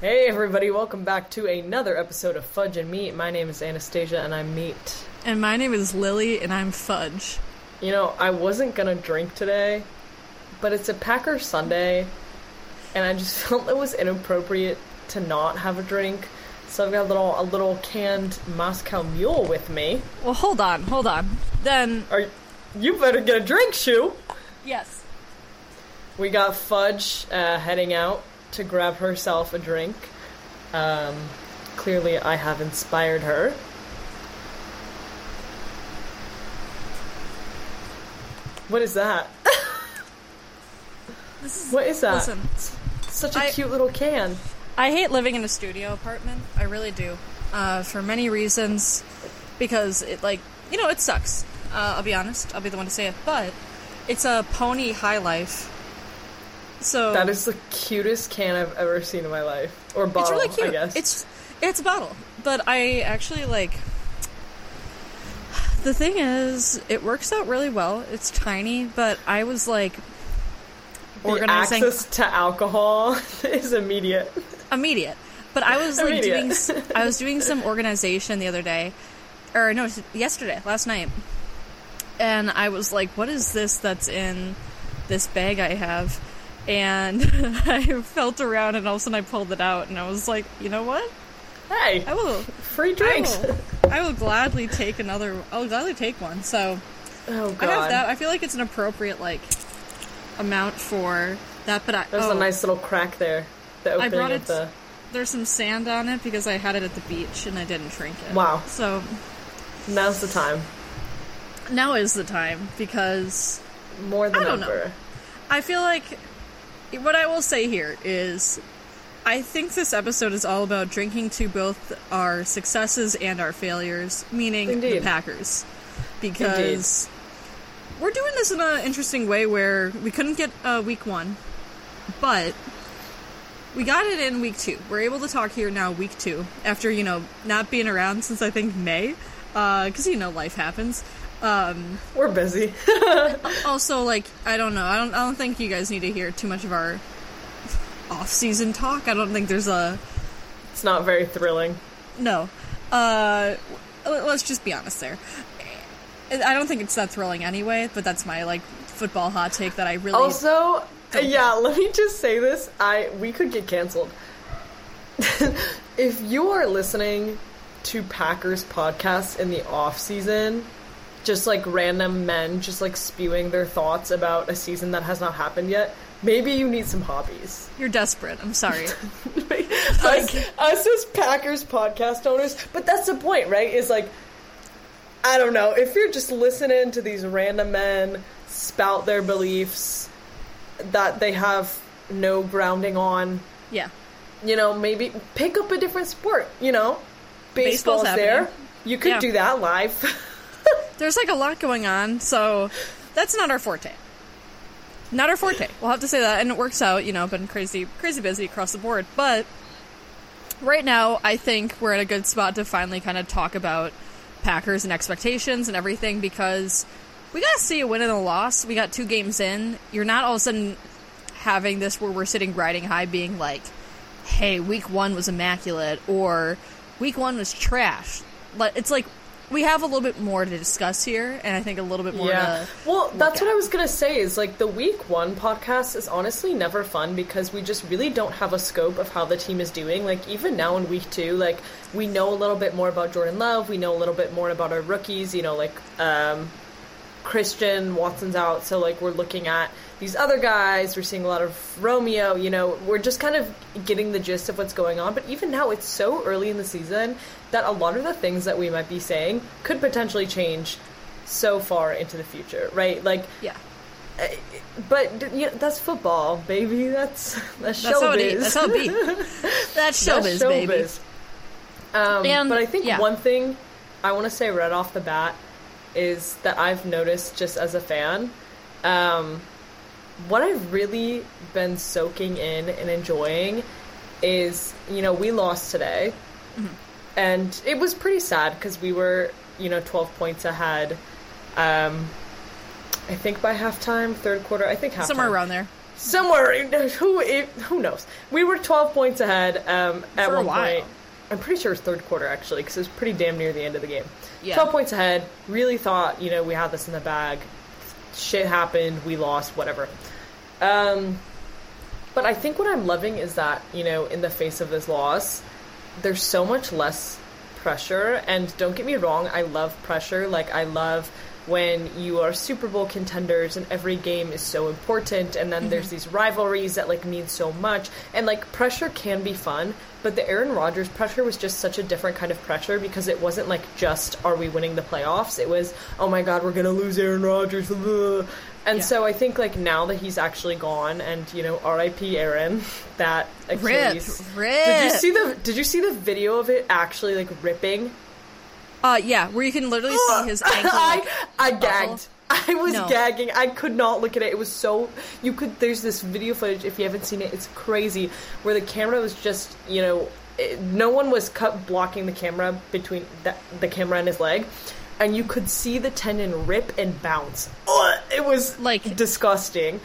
Hey everybody, welcome back to another episode of Fudge and Meat. My name is Anastasia and I'm meat. And my name is Lily, and I'm Fudge. You know, I wasn't gonna drink today, but it's a Packer Sunday, and I just felt it was inappropriate to not have a drink. So I've got a little a little canned Moscow Mule with me. Well, hold on, hold on. Then, Are you better get a drink, shoe? yes. We got Fudge uh, heading out to grab herself a drink. Um, clearly, I have inspired her. What is that? This is, What is that? Listen, Such a I- cute little can. I hate living in a studio apartment. I really do. Uh, for many reasons. Because it, like, you know, it sucks. Uh, I'll be honest. I'll be the one to say it. But it's a pony high life. So That is the cutest can I've ever seen in my life. Or bottle, it's really cute. I guess. It's it's a bottle, but I actually like. The thing is, it works out really well. It's tiny, but I was like the organizing access to alcohol is immediate. immediate. But I was like Immediate. doing I was doing some organization the other day, or no, yesterday, last night, and I was like, "What is this that's in this bag I have?" And I felt around, and all of a sudden I pulled it out, and I was like, "You know what? Hey, I will." free drinks. I will, I will gladly take another. I'll gladly take one. So Oh god. I have that. I feel like it's an appropriate like amount for that. But I There's oh, a nice little crack there. The opening brought it- the. there's some sand on it because I had it at the beach and I didn't drink it. Wow. So Now's the time. now is the time because More than I don't know. ever. I feel like what I will say here is I think this episode is all about drinking to both our successes and our failures, meaning the Packers. Because we're doing this in an interesting way where we couldn't get uh, week one, but we got it in week two. We're able to talk here now, week two, after, you know, not being around since I think May, because, you know, life happens. Um, We're busy. also, like, I don't know. I don't. I don't think you guys need to hear too much of our off-season talk. I don't think there's a it's not very thrilling. no. Uh, let's just be honest there. I don't think it's that thrilling anyway. But that's my like football hot take that I really. Also, yeah, let me just say this. I we could get canceled. if you are listening to Packers podcasts in the off season, just like random men just like spewing their thoughts about a season that has not happened yet, maybe you need some hobbies. you're desperate. I'm sorry. us, us as Packers podcast owners. But that's the point, right? Is like, I don't know. If you're just listening to these random men spout their beliefs that they have no grounding on, yeah. you know, maybe pick up a different sport. You know, Baseball's baseball's there. You could Yeah. do that live. There's like a lot going on, so that's not our forte. Not our forte. We'll have to say that, and it works out. You know, been crazy, crazy busy across the board, but right now I think we're at a good spot to finally kind of talk about Packers and expectations and everything because we got to see a win and a loss. We got two games in. You're not all of a sudden having this where we're sitting riding high, being like, "Hey, week one was immaculate," or "Week one was trash." It's like we have a little bit more to discuss here, and I think a little bit more. Yeah. To, Well, that's at. what I was gonna say. Is like the week one podcast is honestly never fun because we just really don't have a scope of how the team is doing. Like even now in week two, like we know a little bit more about Jordan Love. We know a little bit more about our rookies. You know, like um, Christian Watson's out, so like we're looking at these other guys. We're seeing a lot of Romeo. You know, we're just kind of getting the gist of what's going on. But even now, it's so early in the season that a lot of the things that we might be saying could potentially change so far into the future, right? Like, yeah, but you know, that's football, baby. That's that's, that's showbiz. That's how it be. That's That's showbiz, baby. Um, And- but I think yeah. one thing I want to say right off the bat is that I've noticed just as a fan, um, what I've really been soaking in and enjoying is, you know, we lost today, Mm-hmm. and it was pretty sad because we were, you know, twelve points ahead. Um, I think by halftime, third quarter. I think halftime Somewhere around there. somewhere who it, who knows. We were 12 points ahead um, at For a one while. point. I'm pretty sure it's third quarter actually because it was pretty damn near the end of the game. Yeah. 12 points ahead. Really thought you know we had this in the bag. Shit happened. We lost. Whatever. Um, but I think what I'm loving is that you know in the face of this loss, there's so much less pressure. And don't get me wrong, I love pressure. Like I love when you are Super Bowl contenders and every game is so important and then there's these rivalries that like mean so much and like pressure can be fun but the Aaron Rodgers pressure was just such a different kind of pressure because it wasn't like just are we winning the playoffs it was oh my god we're gonna lose Aaron Rodgers. and Yeah. so I think like now that he's actually gone and you know R.I.P. Aaron that Achilles rip. did you see the did you see the video of it actually like ripping Uh, yeah, where you can literally see his ankle. Like, I, I gagged. I was No. gagging. I could not look at it. It was so you could. There's this video footage. If you haven't seen it, it's crazy. Where the camera was just you know, it, no one was cut blocking the camera between the, the camera and his leg, and you could see the tendon rip and bounce. Ugh, it was Like- disgusting.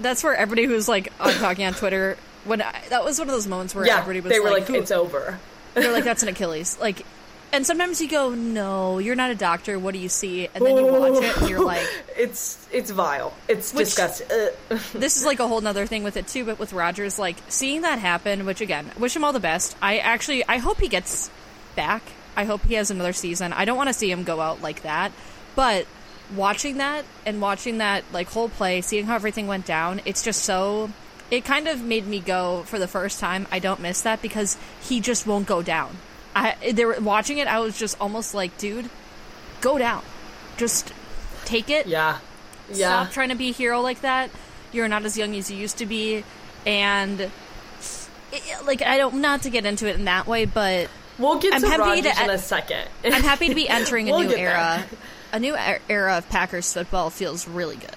that's where everybody who's like on talking on Twitter when I, that was one of those moments where Yeah, everybody was they were like, "Who-" "It's over." they're like that's an Achilles like. And sometimes you go, no, you're not a doctor. What do you see? And then you watch it, and you're oh. like, It's it's vile. It's Which- disgusting. This is like a whole nother thing with it too. But with Rodgers, like seeing that happen, which again, wish him all the best. I actually, I hope he gets back. I hope he has another season. I don't want to see him go out like that. But watching that and watching that like whole play, seeing how everything went down, it's just so. It kind of made me go for the first time. I don't miss that because he just won't go down. I they were watching it. I was just almost like, dude, go down, just take it. Yeah, yeah. Stop trying to be a hero like that. You're not as young as you used to be, and it, like I don't not to get into it in that way, but We'll get I'm to happy Rodgers to- in a second. I'm happy to be entering a We'll new era. there. A new er- era of Packers football feels really good.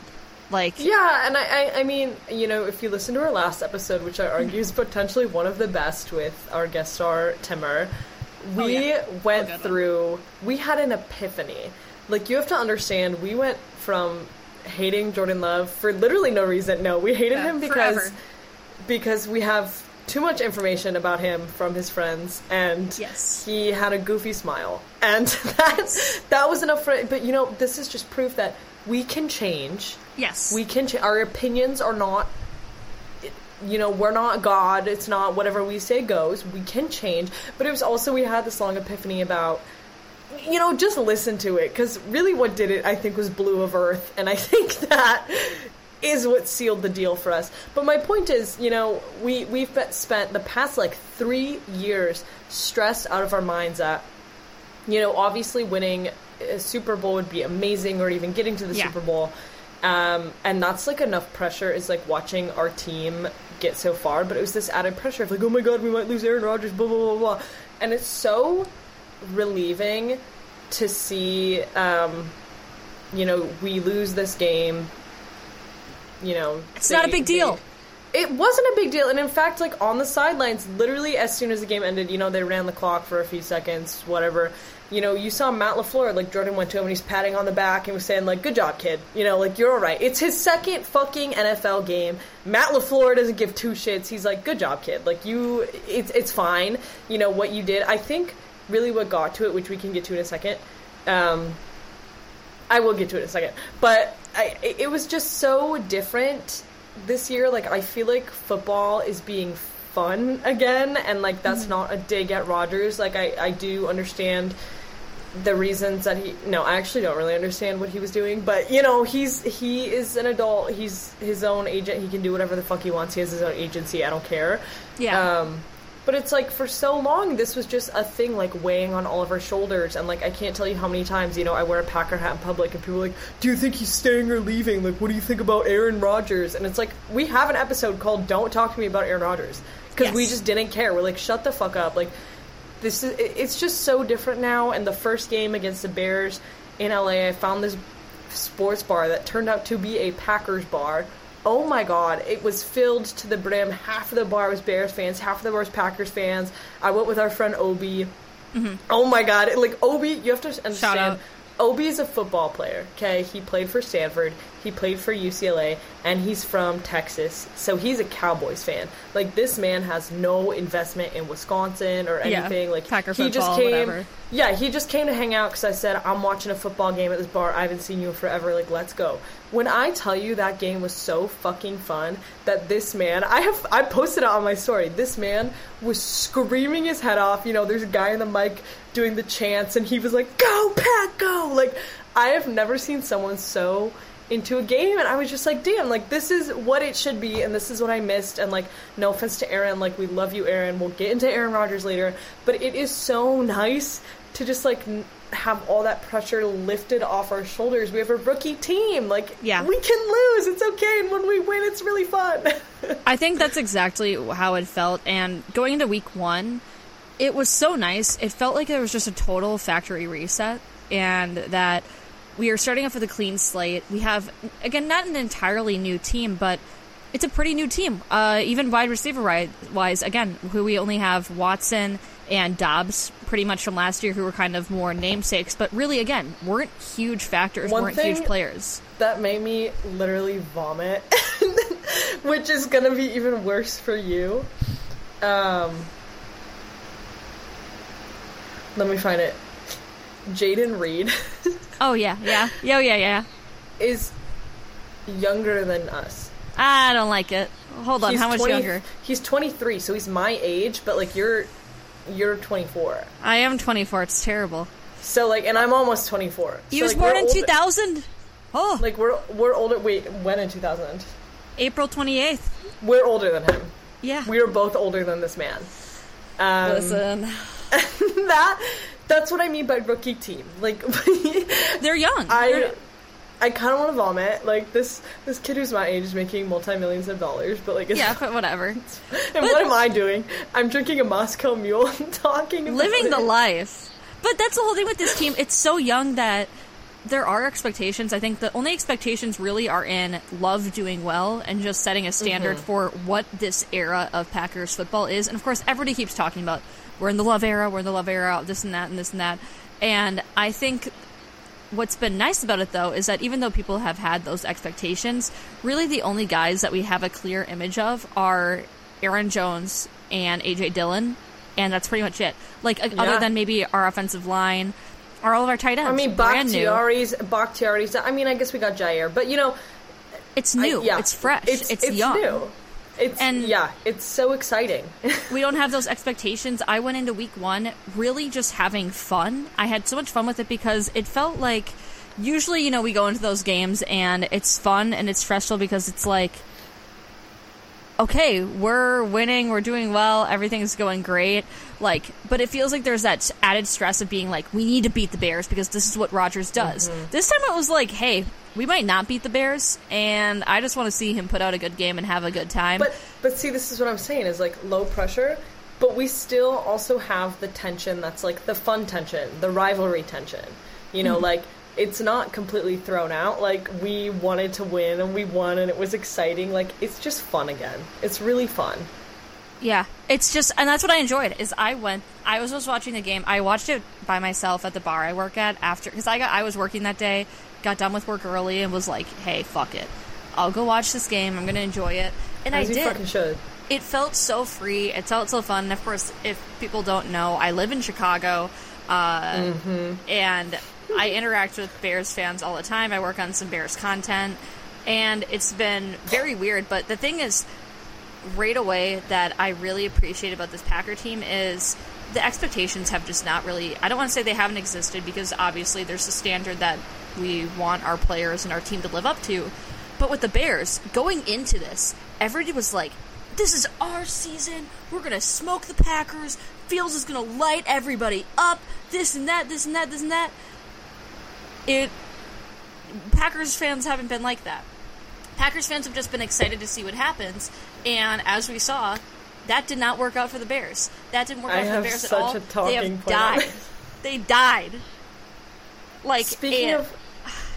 Like Yeah, and I, I, I mean, you know, if you listen to our last episode, which I argue is potentially one of the best with our guest star Timmer, we Oh, yeah. went one. through. We had an epiphany. Like you have to understand, we went from hating Jordan Love for literally no reason. No, we hated Yeah, him because forever. because we have too much information about him from his friends, and Yes. he had a goofy smile, and that that was enough for. But you know, this is just proof that we can change. Yes, we can ch- our opinions are not you know we're not god. It's not whatever we say goes. We can change. But it was also we had this long epiphany about you know just listen to it. Because really what did it i think was blue of earth. And i think that is what sealed the deal for us but my point is you know we we've spent the past like three years stressed out of our minds that you know, obviously winning a Super Bowl would be amazing, or even getting to the Yeah. Super Bowl. Um, and that's like enough pressure is like watching our team get so far, but it was this added pressure of like, oh my god, we might lose Aaron Rodgers, blah blah blah blah. And it's so relieving to see, um, you know, we lose this game. You know, It's not a big deal. it wasn't a big deal, and in fact, like on the sidelines, literally as soon as the game ended, you know, they ran the clock for a few seconds, whatever. You know, you saw Matt LaFleur, like Jordan went to him and he's patting on the back and was saying like, "Good job, kid." You know, like you're all right. It's his second fucking NFL game. Matt LaFleur doesn't give two shits. He's like, "Good job, kid." Like you, it's it's fine. You know what you did. I think really what got to it, which we can get to in a second. Um, I will get to it in a second. But I, it was just so different this year. Like, I feel like football is being fun again, and like, that's not a dig at Rodgers. Like, I, I do understand the reasons that he no i actually don't really understand what he was doing but you know he's he is an adult he's his own agent he can do whatever the fuck he wants he has his own agency i don't care Yeah. um but it's like for so long this was just a thing like weighing on all of our shoulders. And like i can't tell you how many times you know i wear a packer hat in public and people are like do you think he's staying or leaving? Like what do you think about aaron Rodgers? and it's like we have an episode called don't talk to me about aaron Rodgers. Because we just didn't care. We're like shut the fuck up. Like this is, it's just so different now. And the first game against the bears in la i found this sports bar that turned out to be a packers bar oh my god it was filled to the brim. Half of the bar was bears fans half of the bar was packers fans. I went with our friend obi. Mm-hmm. Oh my god like obi you have to understand. Obi is a football player. Okay, he played for Stanford, he played for UCLA, and he's from Texas, so he's a Cowboys fan. Like this man has no investment in Wisconsin or Yeah, anything. like Packer he just came. whatever. Yeah, he just came to hang out because I said I'm watching a football game at this bar. I haven't seen you in forever. Like, let's go. When I tell you that game was so fucking fun that this man, I have, I posted it on my story. This man was screaming his head off. You know, there's a guy in the mic doing the chants, and he was like, "Go Pack, go!" Like, I have never seen someone so into a game and I was just like, damn, like this is what it should be and this is what I missed and like no offense to Aaron, like we love you Aaron. We'll get into Aaron Rodgers later, but it is so nice to just like n- have all that pressure lifted off our shoulders. We have a rookie team. Like Yeah. we can lose. It's okay and when we win it's really fun. I think that's exactly how it felt. And going into week one, it was so nice. It felt like there was just a total factory reset, and that we are starting off with a clean slate. We have, again, not an entirely new team, but it's a pretty new team. Uh, even wide receiver wise, again, who we only have Watson and Doubs pretty much from last year, who were kind of more namesakes, but really, again, weren't huge factors, One weren't huge players. that made me literally vomit, which is gonna be even worse for you. Um, let me find it. Jayden Reed Oh, yeah, yeah. Yeah, yeah, yeah. is younger than us. I don't like it. Hold on, He's how much 20 younger? He's 23, so he's my age, but like you're you're 24. I am 24. It's terrible. So like, and I'm almost 24. He So, was like, born in 2000. Oh, Like we're we're older. Wait, when in 2000? April 28th. We're older than him. Yeah. We are both older than this man. Um, Listen, that that's what I mean by rookie team. Like they're young. I They're- I kind of want to vomit. Like this this kid who's my age is making multi millions of dollars, but like it's, yeah, but whatever. and what am I doing? I'm drinking a Moscow Mule and talking about Living the life. But that's the whole thing with this team. It's so young that there are expectations. I think the only expectations really are in Love doing well and just setting a standard Mm-hmm. for what this era of Packers football is. And of course, everybody keeps talking about we're in the Love era, we're in the Love era, this and that and this and that. And I think what's been nice about it though is that even though people have had those expectations, really the only guys that we have a clear image of are Aaron Jones and AJ Dillon, and that's pretty much it. Like Yeah. other than maybe our offensive line, are all of our tight ends. I mean. Bakhtiari's Bakhtiari's. I mean, I guess we got Jaire, but you know, It's I- new. yeah, It's fresh. It's, It's, it's young. new. It's And- yeah, it's so exciting. we don't have those expectations. I went into week one really just having fun. I had so much fun with it because it felt like usually, you know, we go into those games and it's fun and it's stressful because it's like, okay, we're winning, we're doing well, everything's going great. Like, but it feels like there's that added stress of being like, we need to beat the Bears because this is what Rodgers does. Mm-hmm. This time it was like, hey, we might not beat the Bears, and I just want to see him put out a good game and have a good time. But but see, this is what I'm saying is like low pressure, but we still also have the tension that's like the fun tension, the rivalry tension. You know, mm-hmm. like it's not completely thrown out. Like we wanted to win and we won and it was exciting. Like it's just fun again. It's really fun. Yeah, it's just, and that's what I enjoyed. Is I went, I was just watching the game. I watched it by myself at the bar I work at after, because I got, I was working that day, got done with work early, and was like, hey, fuck it, I'll go watch this game. I'm gonna enjoy it, and I As you did. fucking should. It felt so free. It felt so fun. And of course, if people don't know, I live in Chicago, uh, and I interact with Bears fans all the time. I work on some Bears content, and it's been very weird. But the thing is, right away that I really appreciate about this Packer team is the expectations have just not really. I don't want to say they haven't existed because obviously there's a standard that we want our players and our team to live up to. But with the Bears going into this, everybody was like, "This is our season. We're gonna smoke the Packers. Fields is gonna light everybody up. This and that. This and that. This and that." It Packers fans haven't been like that. Packers fans have just been excited to see what happens, and as we saw, that did not work out for the Bears. That didn't work I out for the Bears at all. a they have point died. They died. Like Speaking and- of,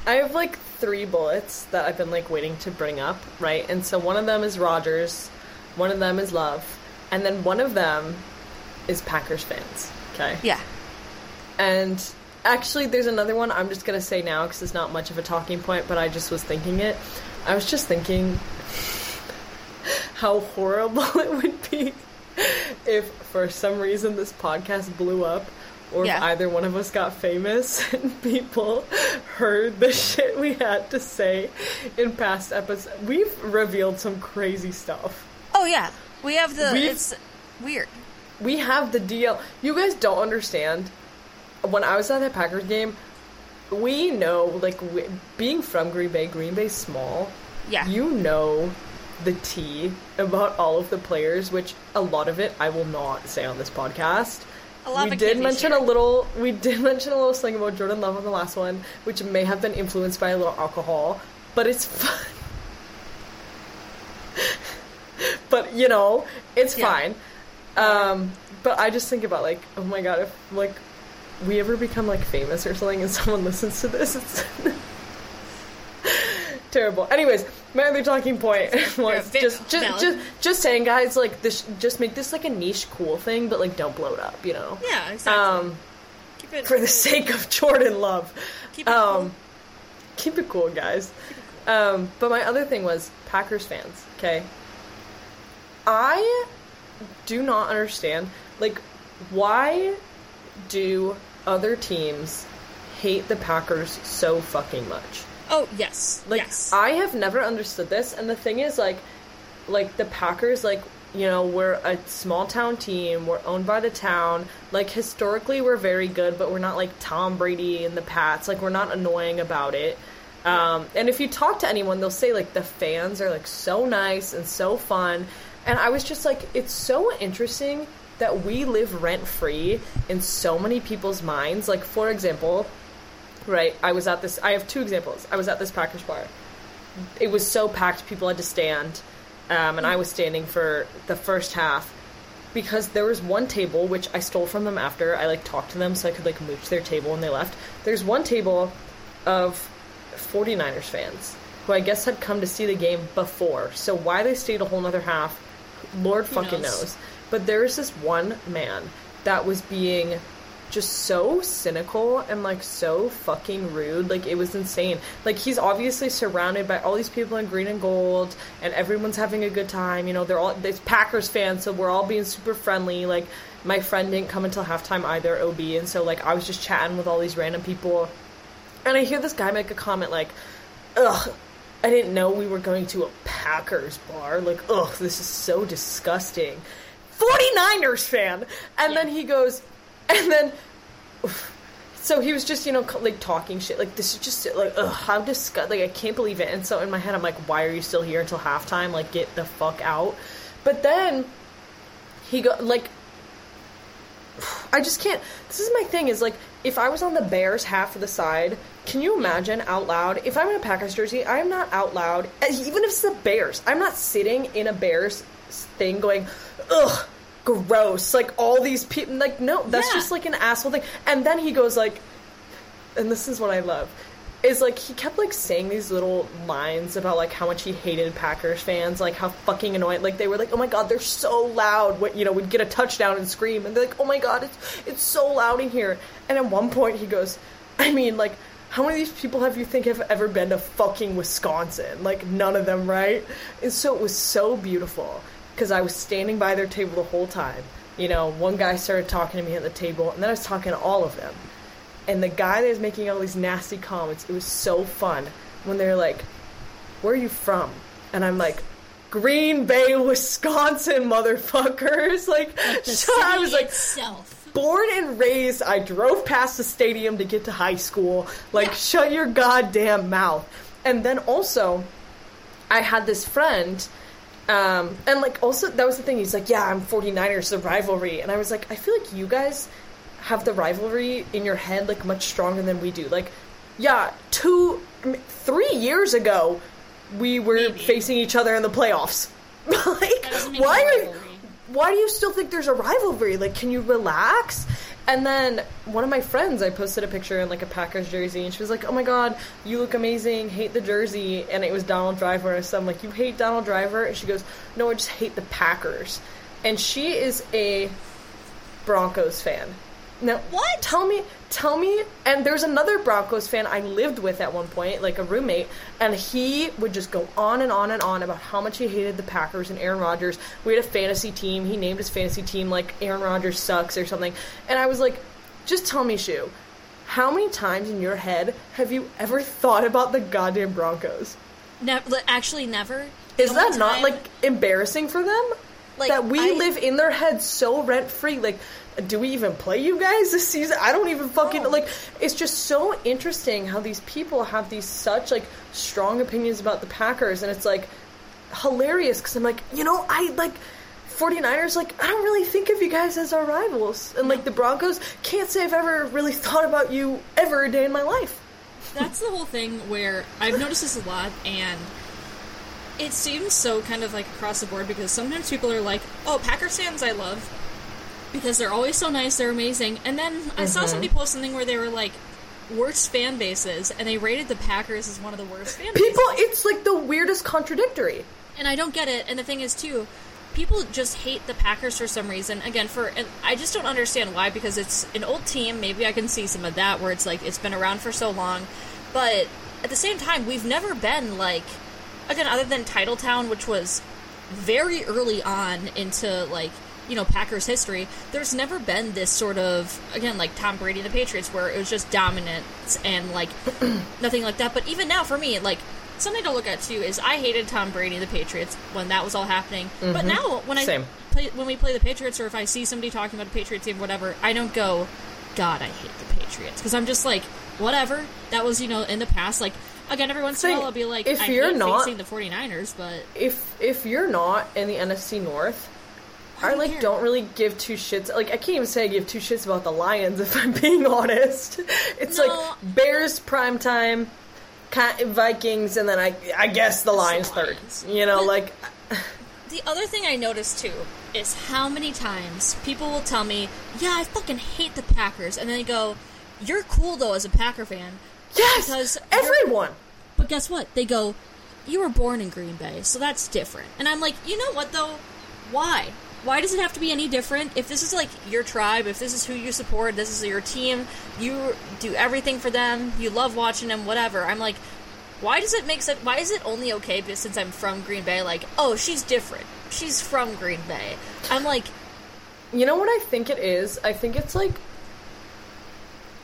I have like three bullets that I've been like waiting to bring up, right? And so one of them is Rodgers, one of them is Love, and then one of them is Packers fans. Okay, yeah, and Actually, there's another one I'm just gonna say now because it's not much of a talking point, but I just was thinking it. I was just thinking how horrible it would be if, for some reason, this podcast blew up, or Yeah. if either one of us got famous and people heard the shit we had to say in past episodes. We've revealed some crazy stuff. Oh yeah, we have the. We've- it's weird. we have the DL. You guys don't understand. When I was at that Packers game, we know, like, we, being from Green Bay, Green Bay's small. Yeah. You know the tea about all of the players, which a lot of it I will not say on this podcast. A lot we of it did mention shared. a little. We did mention a little thing about Jordan Love on the last one, which may have been influenced by a little alcohol, but it's fun. but you know, it's Yeah. fine. Um, but I just think about like, oh my god, if like we ever become like famous or something, and someone listens to this, it's terrible. Anyways, my other talking point was just just valid. just just saying, guys, like this, just make this like a niche, cool thing, but like don't blow it up, you know. Yeah, exactly. Um, keep it for the sake of Jordan Love. Keep it um, cool. keep it cool, guys. Um, but my other thing was Packers fans. Okay, I do not understand. Like, why do other teams hate the Packers so fucking much? Oh yes, Like yes. I have never understood this, and the thing is, like, like the Packers, like you know, we're a small town team. We're owned by the town. Like historically, we're very good, but we're not like Tom Brady and the Pats. Like we're not annoying about it. Um, and if you talk to anyone, they'll say like the fans are like so nice and so fun. And I was just like, it's so interesting that we live rent free in so many people's minds. Like for example, right? I was at this. I have two examples. I was at this Packers bar. It was so packed, people had to stand, um, and I was standing for the first half because there was one table which I stole from them after. I like talked to them so I could like move to their table when they left. There's one table of 49ers fans who I guess had come to see the game before. So why they stayed a whole nother half, Lord fucking knows? knows. But there's this one man that was being just so cynical and like so fucking rude. Like it was insane. Like he's obviously surrounded by all these people in green and gold, and everyone's having a good time. You know, they're all it's Packers fans, so we're all being super friendly. Like my friend didn't come until halftime either, OB, and so like I was just chatting with all these random people, and I hear this guy make a comment like, "Ugh." I didn't know we were going to a Packers bar. Like, ugh, this is so disgusting. 49ers fan! And then he goes, and then so he was just you know like talking shit. Like this is just like ugh how disgust like I can't believe it. And so in my head I'm like why are you still here until halftime? Like get the fuck out. But then he go like I just can't this is my thing is like if I was on the Bears half of the side can you imagine out loud if I'm in a Packers jersey I'm not out loud even if it's the Bears I'm not sitting in a Bears thing going ugh gross like all these people like no that's Yeah. just like an asshole thing and then he goes like and this is what I love is like he kept like saying these little lines about like how much he hated Packers fans, like how fucking annoying. Like they were like, oh my god, they're so loud. What you know, we'd get a touchdown and scream, and they're like, oh my god, it's it's so loud in here. And at one point he goes, I mean, like. How many of these people have you think have ever been to fucking Wisconsin? Like none of them, right? And so it was so beautiful because I was standing by their table the whole time. You know, one guy started talking to me at the table, and then I was talking to all of them and the guy that was making all these nasty comments, it was so fun when they're like, Where are you from? And I'm like, Green Bay, Wisconsin, motherfuckers. Like, so I was like, itself. born and raised, I drove past the stadium to get to high school. Like, Yeah. shut your goddamn mouth. And then also, I had this friend, um, and like, also, that was the thing. He's like, Yeah, I'm 49ers, the rivalry. And I was like, I feel like you guys have the rivalry in your head, like, much stronger than we do. Like, yeah, two, three years ago, we were Maybe. facing each other in the playoffs. like, why are why do you still think there's a rivalry? Like, can you relax? And then one of my friends, I posted a picture in like a Packers jersey, and she was like, "Oh my god, you look amazing. Hate the jersey." And it was Donald Driver, so I'm like, "You hate Donald Driver?" And she goes, "No, I just hate the Packers." And she is a Broncos fan. No. What? Tell me, tell me. And there's another Broncos fan I lived with at one point, like a roommate, and he would just go on and on and on about how much he hated the Packers and Aaron Rodgers. We had a fantasy team. He named his fantasy team like Aaron Rodgers sucks or something. And I was like, just tell me, Shu, how many times in your head have you ever thought about the goddamn Broncos? Never, actually, never. Is The that not time- like embarrassing for them? Like, that we I- live in their heads so rent free. Like, do we even play you guys this season? I don't even fucking No. like. It's just so interesting how these people have these such like strong opinions about the Packers, and it's like hilarious because I'm like, you know, I like. 49ers, like, I don't really think of you guys as our rivals. And, like, the Broncos, can't say I've ever really thought about you ever a day in my life. That's the whole thing where I've noticed this a lot, and it seems so kind of like across the board because sometimes people are like, "Oh, Packers fans, I love." Because they're always so nice, they're amazing. And then I saw somebody mm-hmm. post something where they were like, worst fan bases, and they rated the Packers as one of the worst fan bases. People, it's like the weirdest contradictory. and I don't get it. And the thing is, too, people just hate the Packers for some reason. Again, for and I just don't understand why. Because it's an old team. Maybe I can see some of that where it's like it's been around for so long, but at the same time, we've never been like again other than Titletown, which was very early on into like you know Packers history. There's never been this sort of again like Tom Brady and the Patriots where it was just dominance and like nothing like that. But even now, for me, like something to look at too is I hated Tom Brady and the Patriots when that was all happening. But mm-hmm. now when I Same. play when we play the Patriots or if I see somebody talking about a Patriots team, whatever, I don't go, God, I hate the Patriots because I'm just like whatever. That was you know in the past like. Again, every once in a while, I'll be like, if I you're not- facing the 49ers, but if if you're not in the NFC North, I like care. don't really give two shits. Like I can't even say I give two shits about the Lions if I'm being honest. It's No. like Bears prime time, Vikings, and then I I guess the Lions third. Lions. You know, But- like The other thing I noticed too is how many times people will tell me, "Yeah, I fucking hate the Packers," and then they go, "You're cool though as a Packer fan." yes, Because everyone. But guess what? They go, "You were born in Green Bay, so that's different." And I'm like, you know what though? Why? Why does it have to be any different? If this is like your tribe, if this is who you support, this is your team, you do everything for them, you love watching them, whatever. I'm like, why does it make sense? Why is it only okay since I'm from Green Bay? Like, oh, she's different. She's from Green Bay. I'm like, You know what I think it is? I think it's like.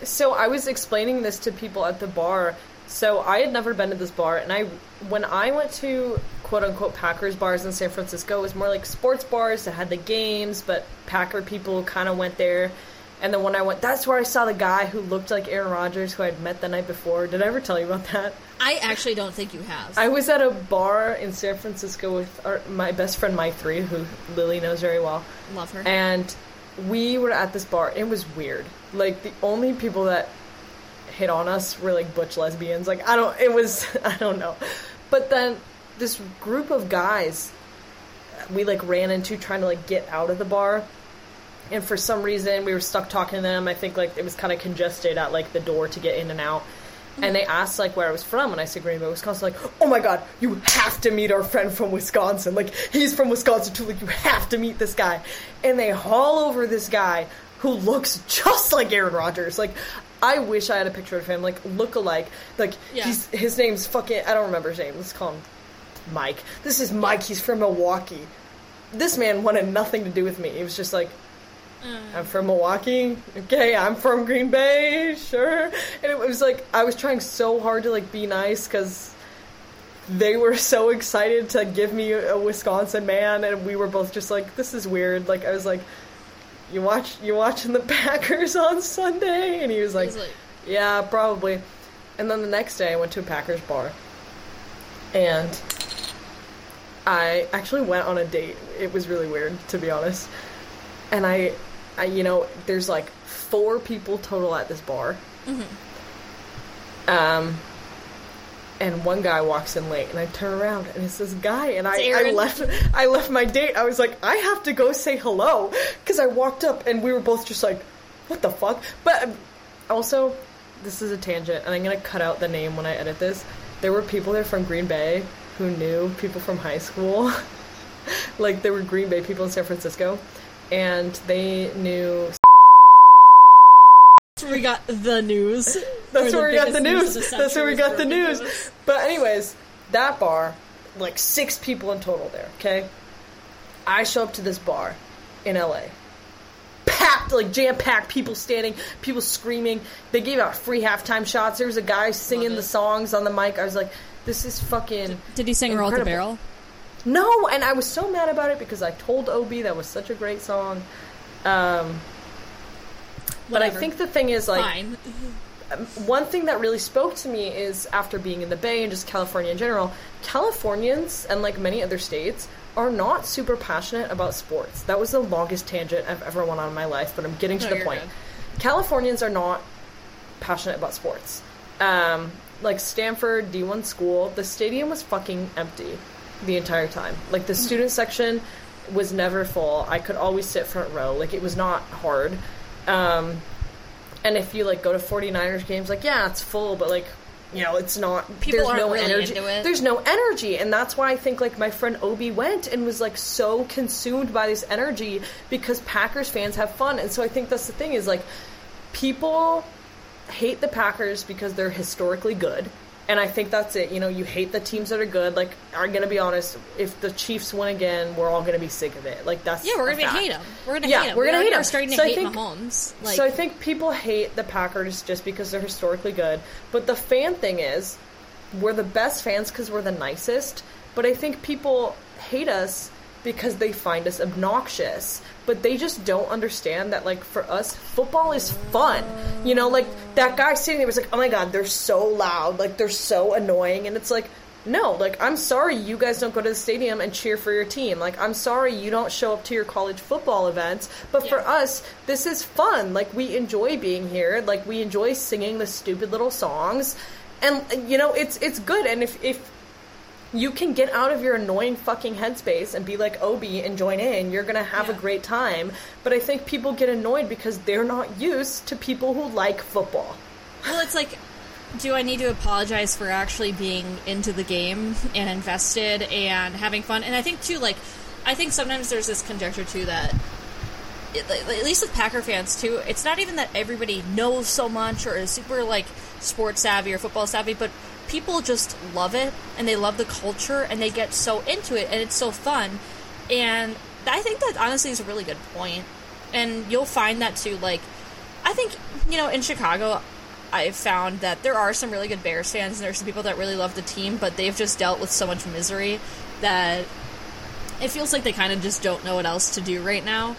So I was explaining this to people at the bar. So I had never been to this bar, and I when I went to quote unquote Packers bars in San Francisco, it was more like sports bars that had the games, but Packer people kind of went there. And then when I went, that's where I saw the guy who looked like Aaron Rodgers, who I'd met the night before. Did I ever tell you about that? I actually don't think you have. I was at a bar in San Francisco with our, my best friend Mike Three, who Lily knows very well love her. and we were at this bar. It was weird. Like the only people that hit on us We're like butch lesbians. Like I don't. It was I don't know. But then this group of guys we like ran into trying to like get out of the bar. And for some reason we were stuck talking to them. I think like it was kind of congested at like the door to get in and out. And they asked like where I was from, and I said Green Bay, Wisconsin. Like, oh my god, you have to meet our friend from Wisconsin. Like, he's from Wisconsin too. Like, you have to meet this guy. And they haul over this guy who looks just like Aaron Rodgers. Like, I wish I had a picture of him, like look alike. Like, Yeah. he's his name's fucking. I don't remember his name. Let's call him Mike. This is Mike. He's from Milwaukee. This man wanted nothing to do with me. He was just like, mm. I'm from Milwaukee. Okay, I'm from Green Bay. Sure. And it was like I was trying so hard to like be nice because they were so excited to give me a Wisconsin man, and we were both just like, "This is weird." Like I was like, "You watch, you watching the Packers on Sunday?" And he was like, like- "Yeah, probably." And then the next day, I went to a Packers bar, and I actually went on a date. It was really weird, to be honest. And I, I you know, there's like four people total at this bar. Um, and one guy walks in late, and I turn around, and it's this guy, and I, I left, I left my date. I was like, I have to go say hello, because I walked up, and we were both just like, what the fuck? But um, also, this is a tangent, and I'm gonna cut out the name when I edit this. There were people there from Green Bay who knew people from high school. like there were Green Bay people in San Francisco, and they knew where we got the news. That's where we got the news. the That's where we got the news. But anyways, that bar, like six people in total there. Okay, I show up to this bar in LA. Packed, like jam packed, people standing, people screaming. They gave out free halftime shots. There was a guy singing the songs on the mic. I was like, "This is fucking." Did he sing Roll the Barrel? No, and I was so mad about it because I told Obi that was such a great song. Um, but I think the thing is like Fine. one thing that really spoke to me is after being in the Bay and just California in general, Californians and like many other states are not super passionate about sports. That was the longest tangent I've ever went on in my life, but I'm getting to No, the point. good. Californians are not passionate about sports. Um, like Stanford D1 school, the stadium was fucking empty the entire time. Like the student section was never full. I could always sit front row. Like it was not hard. Um, and if you like go to 49ers games, like yeah, it's full, but like you know, it's not. People there's aren't no really energy. into it. There's no energy, and that's why I think like my friend Obi went and was like so consumed by this energy because Packers fans have fun, and so I think that's the thing is like people hate the Packers because they're historically good. And I think that's it. You know, you hate the teams that are good. Like, I'm gonna be honest. If the Chiefs win again, we're all gonna be sick of it. Like that's Yeah, we're gonna hate them. We're gonna Yeah, hate him. we're gonna We hate are starting to So I hate think- Mahomes. Like, so I think people hate the Packers just because they're historically good. But the fan thing is, we're the best fans because we're the nicest. But I think people hate us because they find us obnoxious. But they just don't understand that, like, for us, football is fun. You know, like, that guy sitting there was like, oh my god, they're so loud. Like, they're so annoying. And it's like, no, like, I'm sorry you guys don't go to the stadium and cheer for your team. Like, I'm sorry you don't show up to your college football events. But for us, this is fun. Like, we enjoy being here. Like, we enjoy singing the stupid little songs. And, you know, it's it's good. And if, if you can get out of your annoying fucking headspace and be like Obi and join in, you're gonna have a great time. But I think people get annoyed because they're not used to people who like football. well, it's like, do I need to apologize for actually being into the game and invested and having fun? And I think too, like, I think sometimes there's this conjecture too that. At least with Packer fans too, it's not even that everybody knows so much or is super like sports savvy or football savvy, but people just love it and they love the culture and they get so into it and it's so fun. And I think that honestly is a really good point. And you'll find that too, like, I think, you know, in Chicago, I've found that there are some really good Bears fans and there's some people that really love the team, but they've just dealt with so much misery that it feels like they kind of just don't know what else to do right now.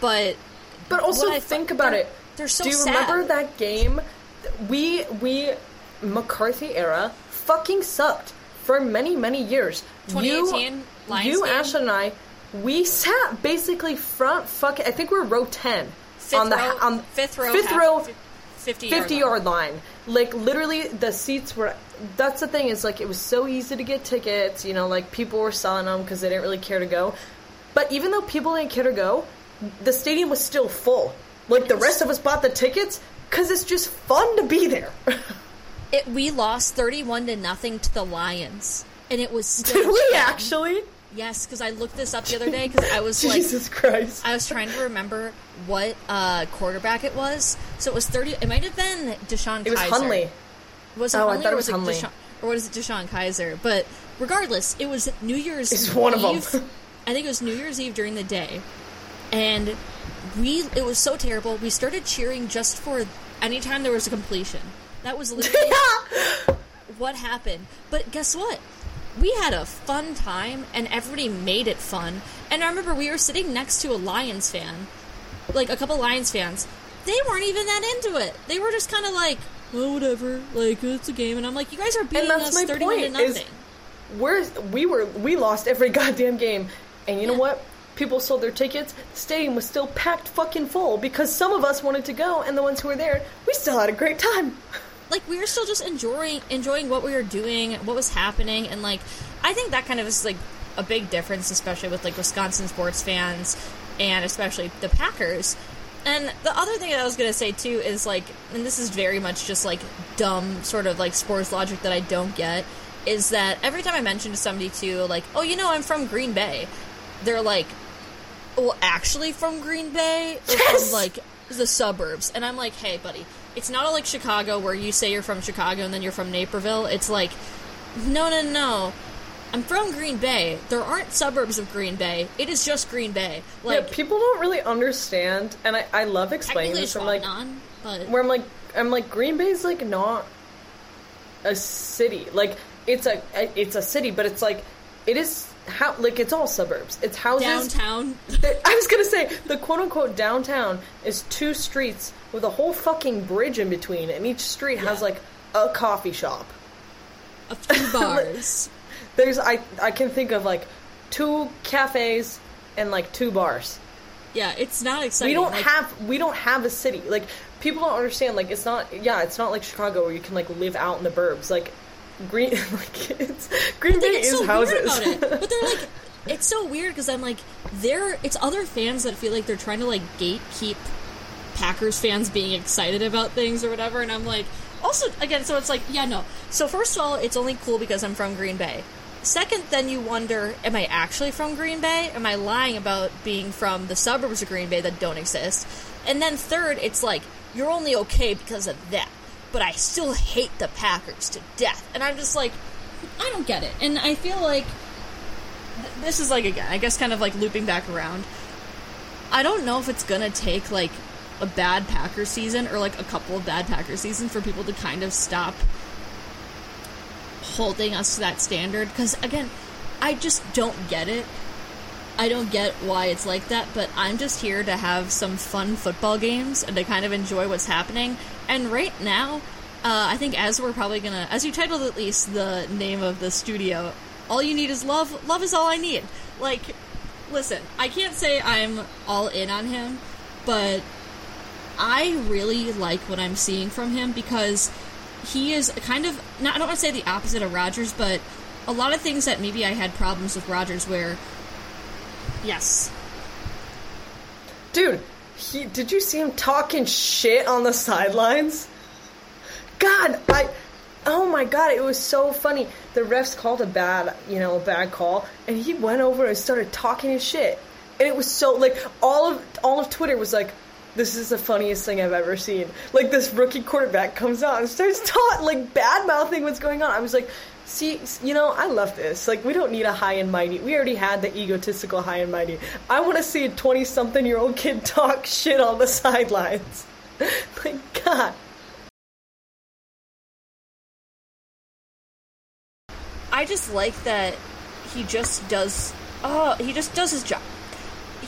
But But also think about it. they're so Do you sad. remember that game? We we McCarthy era fucking sucked for many many years. 2018 you, you? Ash and I, we sat basically front fucking. I think we're row ten fifth on the row, on fifth row, fifth half- row. fif- 50, 50 yard yard line. Like literally the seats were that's the thing is like it was so easy to get tickets, you know, like people were selling them cuz they didn't really care to go. But even though people didn't care to go, the stadium was still full. Like the rest of us bought the tickets cuz it's just fun to be there. It, we lost 31 to nothing to the Lions. And it was still Did we fun. actually? Yes, because I looked this up the other day because I was like, Jesus Christ. I was trying to remember what uh, quarterback it was. So it was 30. It might have been DeShone. Kizer. It was Kizer. Hundley. Was it Oh, I thought it was Hundley. DeShone, or was it DeShone Kizer? But regardless, it was New Year's. It's one of 'em. Eve. I think it was New Year's Eve during the day, and we. It was so terrible. We started cheering just for anytime there was a completion. That was literally what happened. But guess what? We had a fun time, and everybody made it fun. And I remember we were sitting next to a Lions fan, like a couple Lions fans. They weren't even that into it. They were just kind of like, "Oh, whatever. Like it's a game." And I'm like, "You guys are beating us thirty-one to is- nothing." We're we were we lost every goddamn game. And you know what? People sold their tickets. The stadium was still packed fucking full because some of us wanted to go and the ones who were there, we still had a great time. like we were still just enjoying enjoying what we were doing, what was happening, and like I think that kind of is like a big difference, especially with like Wisconsin sports fans and especially the Packers. And the other thing that I was gonna say too is like, and this is very much just like dumb sort of like sports logic that I don't get, is that every time I mention to somebody too, like, oh, you know, I'm from Green Bay, they're like, well, actually from Green Bay or Yes! from like the suburbs. And I'm like, hey, buddy, it's not like Chicago where you say you're from Chicago and then you're from Naperville. It's like, no, no, no. I'm from Green Bay. There aren't suburbs of Green Bay. It is just Green Bay. Like, yeah, people don't really understand, and I, I love explaining this. I'm like, Ramadan, but where I'm like, I'm like, Green Bay's like not a city. Like it's a it's a city, but it's like it is how like it's all suburbs. It's houses. downtown. I was gonna say the quote unquote downtown is two streets with a whole fucking bridge in between, and each street has like a coffee shop. a few bars. There's I I can think of like two cafes and like two bars. yeah, it's not exciting. we don't Like, have we don't have a city like people don't understand like it's not yeah it's not like chicago where you can like live out in the burbs like green like it's green bay is so houses it. But they're like, it's so weird because I'm like, they're it's other fans that feel like they're trying to like gatekeep Packers fans being excited about things or whatever, and I'm like, also again, so it's like, yeah, no. So first of all, it's only cool because I'm from Green Bay. Second, then you wonder, am I actually from Green Bay? Am I lying about being from the suburbs of Green Bay that don't exist? And then third, it's like, you're only okay because of that. But I still hate the Packers to death. And I'm just like, I don't get it. And I feel like th- this is like again, I guess kind of like looping back around. I don't know if it's gonna take like a bad Packer season or like a couple of bad Packer seasons for people to kind of stop holding us to that standard. Because again, I just don't get it. I don't get why it's like that, but I'm just here to have some fun football games and to kind of enjoy what's happening. And right now, uh, I think as we're probably gonna, as you titled at least the name of the studio, all you need is love. Love is all I need. Like, listen, I can't say I'm all in on him, but I really like what I'm seeing from him because he is kind of not I don't want to say the opposite of Rodgers, but a lot of things that maybe I had problems with Rodgers where yes. dude he did you see him talking shit on the sidelines god i oh my god it was so funny the refs called a bad you know a bad call and he went over and started talking his shit and it was so like all of all of twitter was like this is the funniest thing I've ever seen. Like this rookie quarterback comes out and starts taught like bad mouthing what's going on. I was like, see, you know, I love this. Like we don't need a high and mighty. We already had the egotistical high and mighty. I want to see a twenty-something year old kid talk shit on the sidelines. My God. I just like that he just does oh, he just does his job.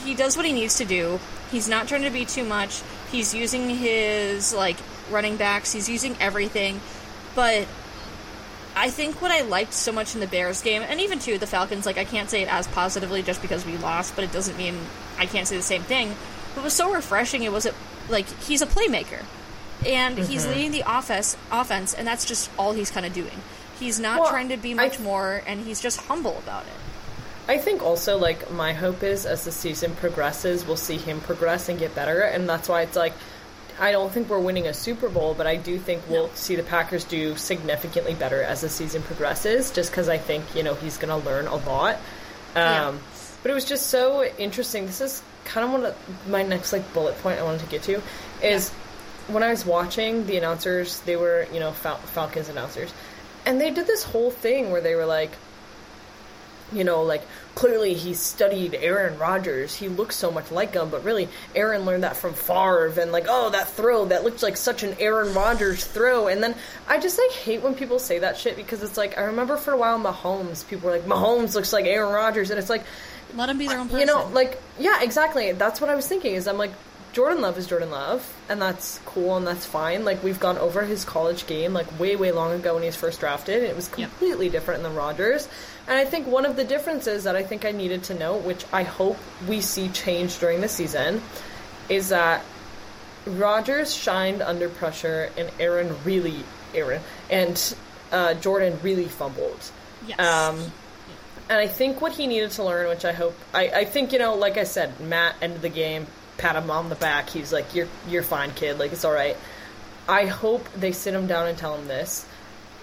He does what he needs to do. He's not trying to be too much. He's using his like running backs. He's using everything. But I think what I liked so much in the Bears game, and even too the Falcons, like I can't say it as positively just because we lost, but it doesn't mean I can't say the same thing. What was so refreshing, it was it like he's a playmaker, and he's mm-hmm. leading the offense, offense, and that's just all he's kind of doing. He's not Well, trying to be I- much more, and he's just humble about it. I think also like my hope is as the season progresses, we'll see him progress and get better, and that's why it's like I don't think we're winning a Super Bowl, but I do think we'll see the Packers do significantly better as the season progresses. Just because I think you know he's going to learn a lot. Um, Yeah. But it was just so interesting. This is kind of one of my next like bullet point I wanted to get to is when I was watching the announcers, they were you know Fal- Falcons announcers, and they did this whole thing where they were like you know, like clearly he studied Aaron Rodgers. He looks so much like him, but really Aaron learned that from Favre and like, oh, that throw that looked like such an Aaron Rodgers throw. And then I just like hate when people say that shit because it's like I remember for a while Mahomes, people were like Mahomes looks like Aaron Rodgers, and it's like Let him be their own person. you know, like yeah, exactly. That's what I was thinking. Is I'm like Jordan Love is Jordan Love, and that's cool and that's fine. Like we've gone over his college game like way way long ago when he was first drafted. And it was completely different than Rodgers. And I think one of the differences that I think I needed to know, which I hope we see change during the season, is that Rodgers shined under pressure, and Aaron really Aaron and uh, Jordan really fumbled. yes. Um, and I think what he needed to learn, which I hope, I, I think you know, like I said, Matt ended the game, pat him on the back. He's like, "You're you're fine, kid. Like it's all right." I hope they sit him down and tell him this.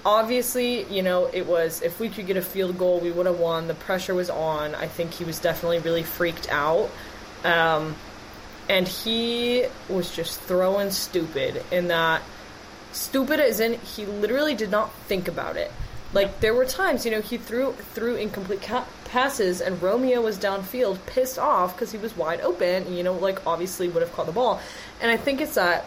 Obviously, you know, it was if we could get a field goal, we would have won. The pressure was on. I think he was definitely really freaked out. Um, and he was just throwing stupid in that stupid as in he literally did not think about it. Like there were times, you know, he threw threw incomplete ca- passes, and Romeo was downfield, pissed off because he was wide open. You know, like obviously would have caught the ball. And I think it's that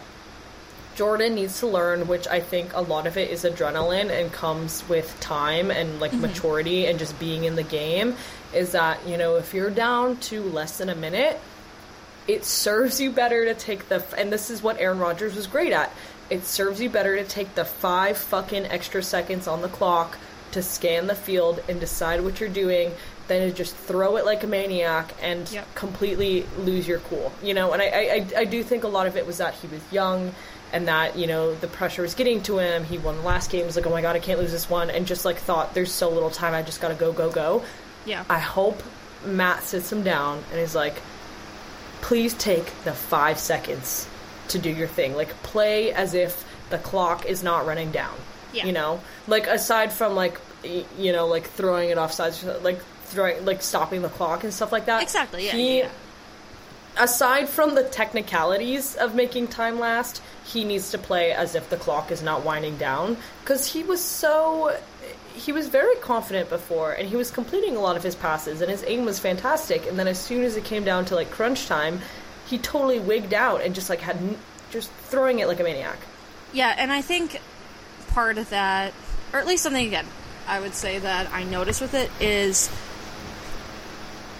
Jordan needs to learn, which I think a lot of it is adrenaline and comes with time and like mm-hmm. maturity and just being in the game. Is that you know if you're down to less than a minute, it serves you better to take the and this is what Aaron Rodgers was great at. It serves you better to take the five fucking extra seconds on the clock to scan the field and decide what you're doing than to just throw it like a maniac and Yep. completely lose your cool. You know, and I I- I do think a lot of it was that he was young and that you know the pressure was getting to him. He won the last game. He's like, oh my god, I can't lose this one, and just like thought, there's so little time. I just gotta go, go, go. Yeah. I hope Matt sits him down and is like, please take the five seconds to do your thing. Like, play as if the clock is not running down. Yeah. You know? Like, aside from, like, you know, like throwing it off sides, like, throwing, like, stopping the clock and stuff like that. Exactly, yeah, He, yeah, aside from the technicalities of making time last, he needs to play as if the clock is not winding down because he was so he was very confident before and he was completing a lot of his passes and his aim was fantastic and then as soon as it came down to like crunch time he totally wigged out and just like had just throwing it like a maniac. Yeah, and I think part of that, or at least something again, I would say that I noticed with it is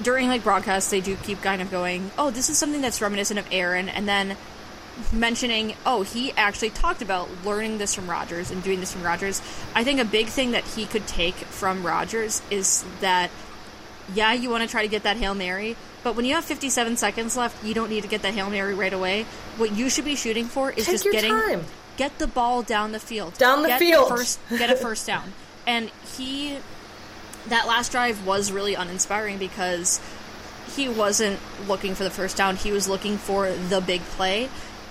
during like broadcasts they do keep kind of going, oh, this is something that's reminiscent of Aaron, and then mentioning, oh, he actually talked about learning this from Rodgers and doing this from Rodgers. I think a big thing that he could take from Rodgers is that yeah, you want to try to get that Hail Mary, but when you have 57 seconds left, you don't need to get that Hail Mary right away. What you should be shooting for is Take just getting time. get the ball down the field. Down the Get field. First get a first down. And he that last drive was really uninspiring because he wasn't looking for the first down. He was looking for the big play.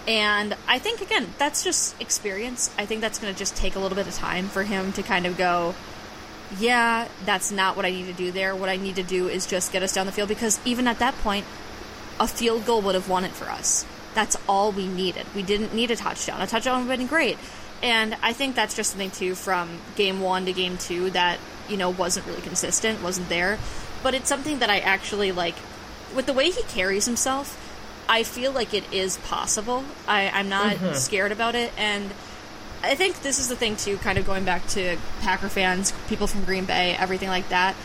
And I think again, that's just experience. I think that's going to just take a little bit of time for him to kind of go, yeah, that's not what I need to do there. What I need to do is just get us down the field because even at that point, a field goal would have won it for us. That's all we needed. We didn't need a touchdown. A touchdown would have been great. And I think that's just something too from game one to game two that, you know, wasn't really consistent, wasn't there. But it's something that I actually like with the way he carries himself, I feel like it is possible. I, I'm not mm-hmm. scared about it and I think this is the thing too, kind of going back to Packer fans, people from Green Bay, everything like that.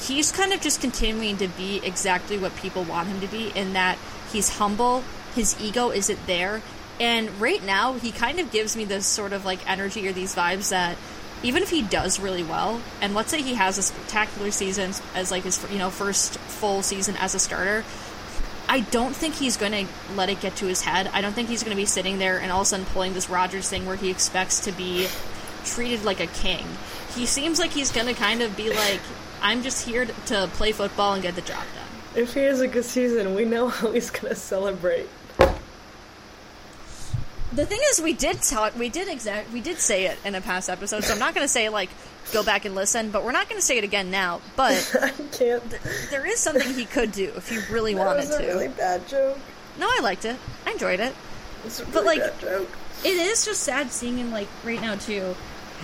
He's kind of just continuing to be exactly what people want him to be in that he's humble, his ego isn't there, and right now he kind of gives me this sort of like energy or these vibes that even if he does really well, and let's say he has a spectacular season as like his you know first full season as a starter, I don't think he's going to let it get to his head. I don't think he's going to be sitting there and all of a sudden pulling this Rodgers thing where he expects to be treated like a king. He seems like he's going to kind of be like, I'm just here to play football and get the job done. if he has a good season we know how he's gonna celebrate The thing is, we did talk, we did exact, we did say it in a past episode, so I'm not going to say like go back and listen, but we're not going to say it again now. But i can't there is something he could do if he really that wanted was a to. really bad joke No, I liked it. I enjoyed it. it's a But, really like- bad joke It is just sad seeing him like right now too,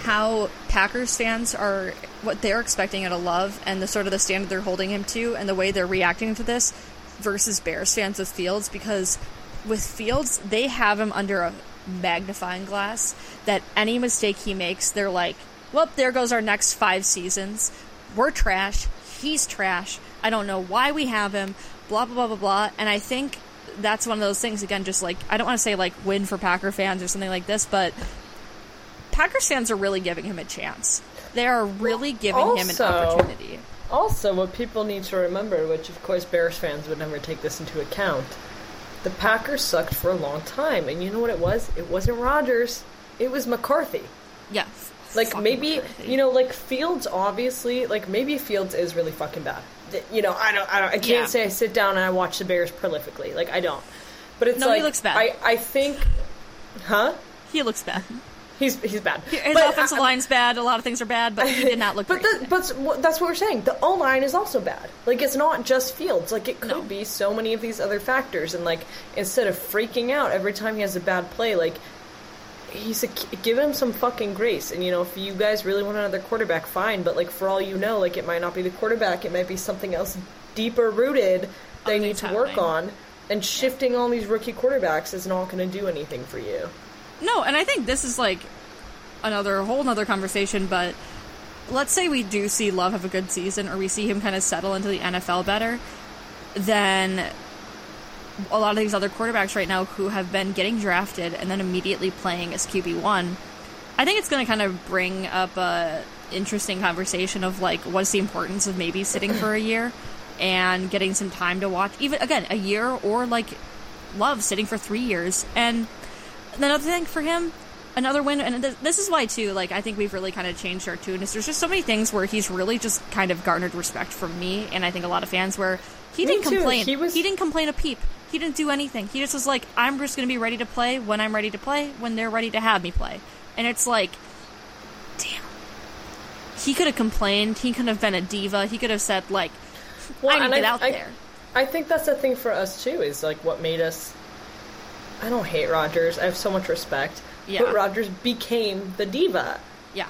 how Packers fans are what they're expecting out of Love and the sort of the standard they're holding him to and the way they're reacting to this versus Bears fans with Fields because with Fields they have him under a magnifying glass that any mistake he makes they're like, well, there goes our next five seasons. We're trash. He's trash. I don't know why we have him. Blah blah blah blah blah. And I think that's one of those things again. Just like I don't want to say like win for Packer fans or something like this, but Packers fans are really giving him a chance. They are really giving him an opportunity. Also, what people need to remember, which of course Bears fans would never take this into account, the Packers sucked for a long time, and you know what it was? It wasn't Rodgers. It was McCarthy. Yes. Like maybe McCarthy. you know, like Fields. Obviously, like maybe Fields is really fucking bad. You know, I don't. I don't. I can't Yeah. say I sit down and I watch the Bears prolifically. Like I don't. But it's No, he looks bad. I I think, huh? he looks bad. He's he's bad. His But offensive I- line's bad. A lot of things are bad, but he did not look But great. the, but that's what we're saying. The O line is also bad. Like it's not just Fields. Like it could No. be so many of these other factors. And like instead of freaking out every time he has a bad play, like he's a give him some fucking grace. And you know, if you guys really want another quarterback, fine. But like for all you know, like it might not be the quarterback. It might be something else deeper rooted they need to work on. And shifting all these rookie quarterbacks is not going to do anything for you. No, and I think this is like another whole another conversation, but let's say we do see Love have a good season or we see him kind of settle into the NFL better, then a lot of these other quarterbacks right now who have been getting drafted and then immediately playing as QB1, I think it's going to kind of bring up a interesting conversation of like what's the importance of maybe sitting for a year and getting some time to watch even again a year or like love sitting for 3 years and another thing for him another win and th- this is why too like i think we've really kind of changed our tune is there's just so many things where he's really just kind of garnered respect from me and i think a lot of fans where he Me didn't too. complain He was- he didn't complain a peep he didn't do anything he just was like i'm just going to be ready to play when i'm ready to play when they're ready to have me play and it's like damn he could have complained he could have been a diva he could have said like i need to get out I, there I think that's the thing for us too. Is like what made us. I don't hate Rodgers. I have so much respect. Yeah. But Rodgers became the diva. yeah